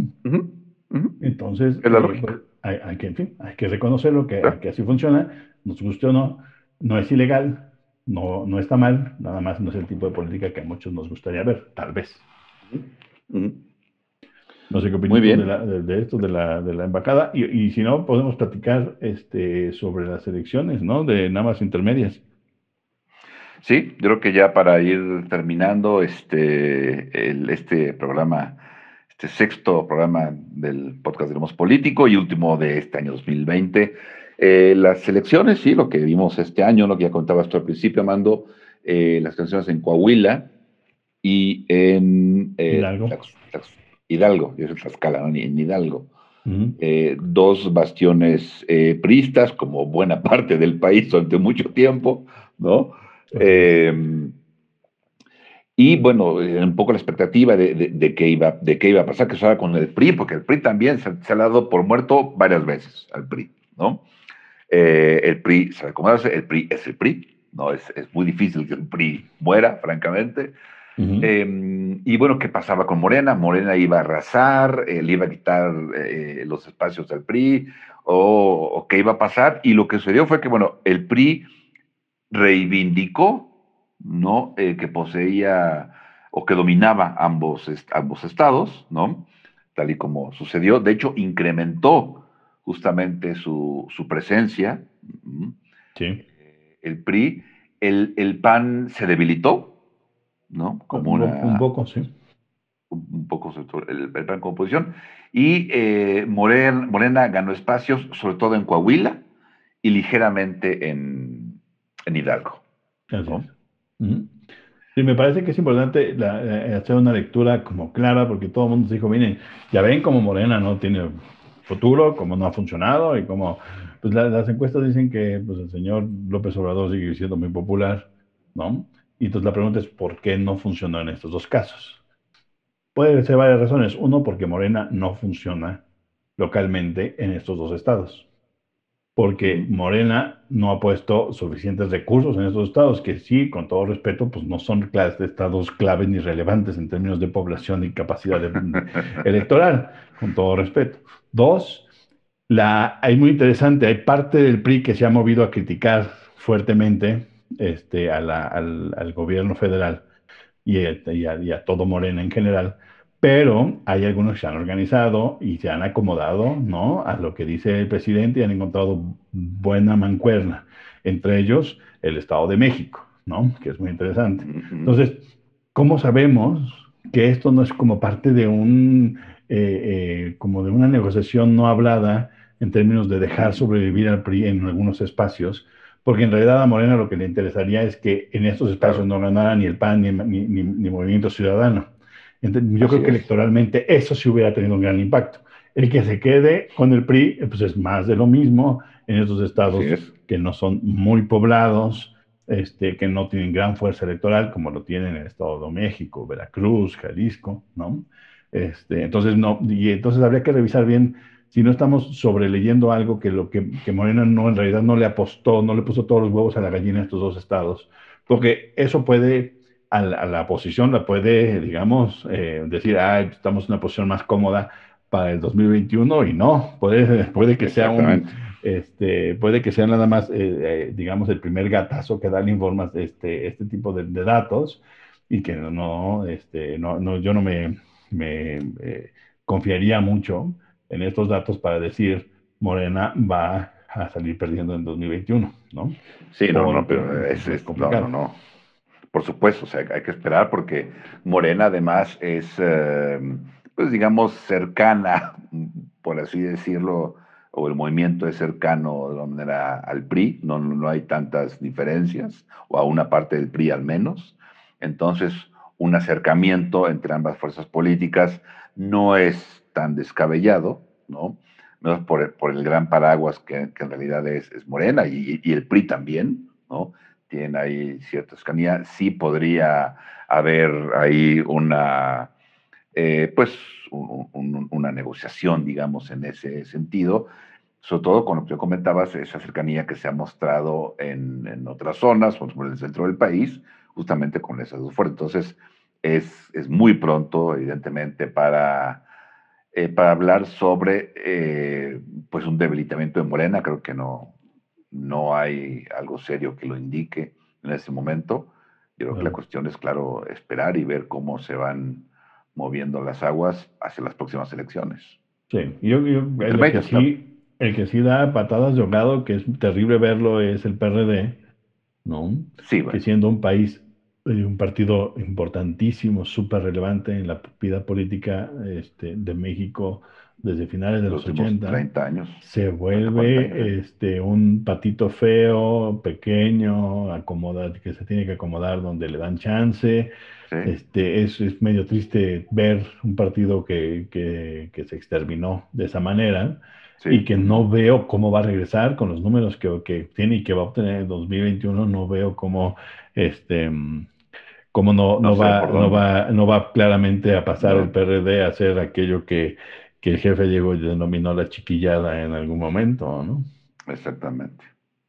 Entonces, eh, pues, hay, que, en fin, hay que reconocerlo, que, que así funciona, nos guste o no, no es ilegal, no, no está mal, nada más no es el tipo de política que a muchos nos gustaría ver, tal vez. No sé qué opinas de, de, esto, de la, de la embajada, y, y, si no, podemos platicar este, sobre las elecciones, ¿no? De nada más intermedias. Sí, yo creo que ya para ir terminando este, el, este programa este sexto programa del podcast Diremos Político y último de este año 2020. Eh, las elecciones, sí, lo que vimos este año, lo que ya contabas tú al principio, Amando, eh, las elecciones en Coahuila y en eh, Hidalgo. Hidalgo, yo soy Tlaxcala, ¿no? en Hidalgo. dos bastiones priistas, como buena parte del país durante mucho tiempo, ¿no? Y bueno, un poco la expectativa de, de, qué iba, de qué iba a pasar, que se con el PRI, porque el PRI también se, ha dado por muerto varias veces al PRI, ¿no? Eh, el PRI, ¿sabe cómo hace? El PRI es el PRI, ¿no? Es, es muy difícil que el PRI muera, francamente. Em, y bueno, ¿qué pasaba con Morena? Morena iba a arrasar, le iba a quitar eh, los espacios al PRI, o, o, qué iba a pasar. Y lo que sucedió fue que, bueno, el PRI reivindicó ¿no? Eh, que poseía o que dominaba ambos, ambos estados, ¿no? Tal y como sucedió. De hecho, incrementó justamente su, presencia. Sí. Eh, el PRI. El, PAN se debilitó, ¿no? Como un, poco, sí. Un, poco el, el, PAN como oposición. Y eh, Morena, ganó espacios, sobre todo en Coahuila y ligeramente en, Hidalgo. Sí, me parece que es importante eh, hacer una lectura como clara, porque todo el mundo se dijo, miren, ya ven cómo Morena no tiene futuro, cómo no ha funcionado y cómo, pues las encuestas dicen que pues, el señor López Obrador sigue siendo muy popular, ¿no? Y entonces la pregunta es, ¿por qué no funcionó en estos dos casos? Puede ser varias razones. Uno, porque Morena no funciona localmente en estos dos estados porque Morena no ha puesto suficientes recursos en estos estados, que sí, con todo respeto, pues no son estados claves ni relevantes en términos de población y capacidad electoral, con todo respeto. Dos, la, hay muy interesante, hay parte del PRI que se ha movido a criticar fuertemente este, al, al, gobierno federal y, a, todo Morena en general, pero hay algunos que se han organizado y se han acomodado, ¿no? A lo que dice el presidente y han encontrado buena mancuerna, entre ellos el Estado de México, ¿no? Que es muy interesante. Entonces, ¿cómo sabemos que esto no es como parte de un, eh, eh, como de una negociación no hablada en términos de dejar sobrevivir al PRI en algunos espacios, porque en realidad a Morena lo que le interesaría es que en estos espacios no ganara ni el PAN ni, ni, Movimiento Ciudadano. Yo creo que electoralmente eso sí hubiera tenido un gran impacto. El que se quede con el PRI, pues es más de lo mismo en estos estados que no son muy poblados, este, que no tienen gran fuerza electoral, como lo tienen el Estado de México, Veracruz, Jalisco, ¿no? Este, entonces, no, y entonces habría que revisar bien si no estamos sobreleyendo algo que lo que, que, Morena no en realidad no le apostó, no le puso todos los huevos a la gallina a estos dos estados, porque eso puede a la, oposición la puede, digamos, eh, decir, ah, estamos en una posición más cómoda para el 2021 y no, puede, puede que sea un, este, puede que sea nada más, eh, eh, digamos, el primer gatazo que da el informe este, este tipo de, datos y que no, este, no, no yo no me, me confiaría mucho en estos datos para decir Morena va a salir perdiendo en 2021, ¿no? Sí, no, no, pero es, es complicado. No, no, Por supuesto, o sea, hay que esperar porque Morena además es, eh, pues digamos, cercana, por así decirlo, o el movimiento es cercano de alguna manera al PRI, no, no hay tantas diferencias, o a una parte del PRI al menos. Entonces, un acercamiento entre ambas fuerzas políticas no es tan descabellado, ¿no? Menos por por el gran paraguas que, en realidad es, es Morena y, el PRI también, ¿no? Tiene ahí cierta escanía. Sí podría haber ahí una, eh, pues, una negociación, digamos, en ese sentido, sobre todo con lo que comentabas, esa cercanía que se ha mostrado en, en otras zonas, por el centro del país, justamente con esas dos fuerzas. Entonces, es, es muy pronto, evidentemente, para eh, para hablar sobre eh, pues un debilitamiento de Morena. Creo que no, no hay algo serio que lo indique en ese momento. Yo creo que la cuestión es, claro, esperar y ver cómo se van moviendo las aguas hacia las próximas elecciones. Sí, yo, el, que sí, el que sí da patadas de ahogado, que es terrible verlo, es el PRD, ¿no? Sí, Que siendo un país un partido importantísimo, súper relevante en la vida política este, de México desde finales de los, 80. 30 años. Se vuelve este, un patito feo, pequeño, que se tiene que acomodar donde le dan chance. Este, es, es, medio triste ver un partido que, que, se exterminó de esa manera. y que no veo cómo va a regresar con los números que, que, tiene y que va a obtener en 2021, no veo cómo este, como no, no, va, no, va, no va claramente a pasar el PRD a hacer aquello que, que el jefe Diego denominó la chiquillada en algún momento, ¿no? Exactamente.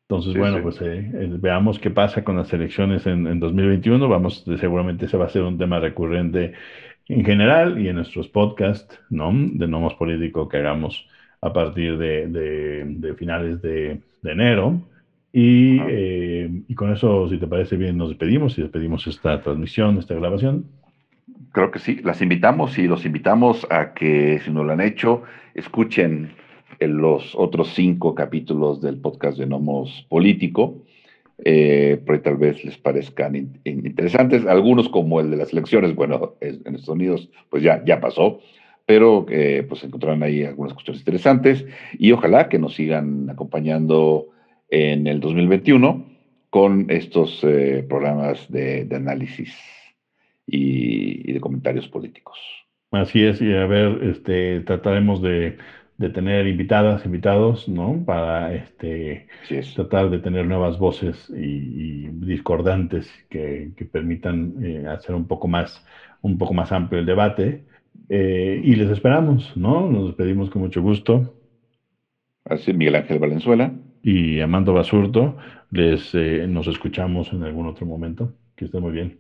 Entonces, bueno, pues eh, eh, veamos qué pasa con las elecciones en, en 2021. Vamos, seguramente ese va a ser un tema recurrente en general y en nuestros podcasts, ¿no? De Nomos Político que hagamos a partir de, de, de finales de, de enero. Eh, y, con eso, si te parece bien, nos despedimos y despedimos esta transmisión, esta grabación. Creo que sí, las invitamos y los invitamos a que, si no lo han hecho, escuchen los otros cinco capítulos del podcast de Nomos Político, eh, porque tal vez les parezcan interesantes. Algunos, como el de las elecciones, bueno, en Estados Unidos, pues ya, ya pasó, pero eh, pues encontrarán ahí algunas cuestiones interesantes y ojalá que nos sigan acompañando en el 2021 con estos eh, programas de, análisis y, de comentarios políticos. Así es, y a ver, este, trataremos de, tener invitadas, invitados, ¿no? Para este, tratar de tener nuevas voces y, discordantes que, permitan eh, hacer un poco más, un poco más amplio el debate. Eh, y les esperamos, ¿no? Nos despedimos con mucho gusto. Así, Miguel Ángel Valenzuela y Amando Basurto. Les, eh, nos escuchamos en algún otro momento. Que estén muy bien.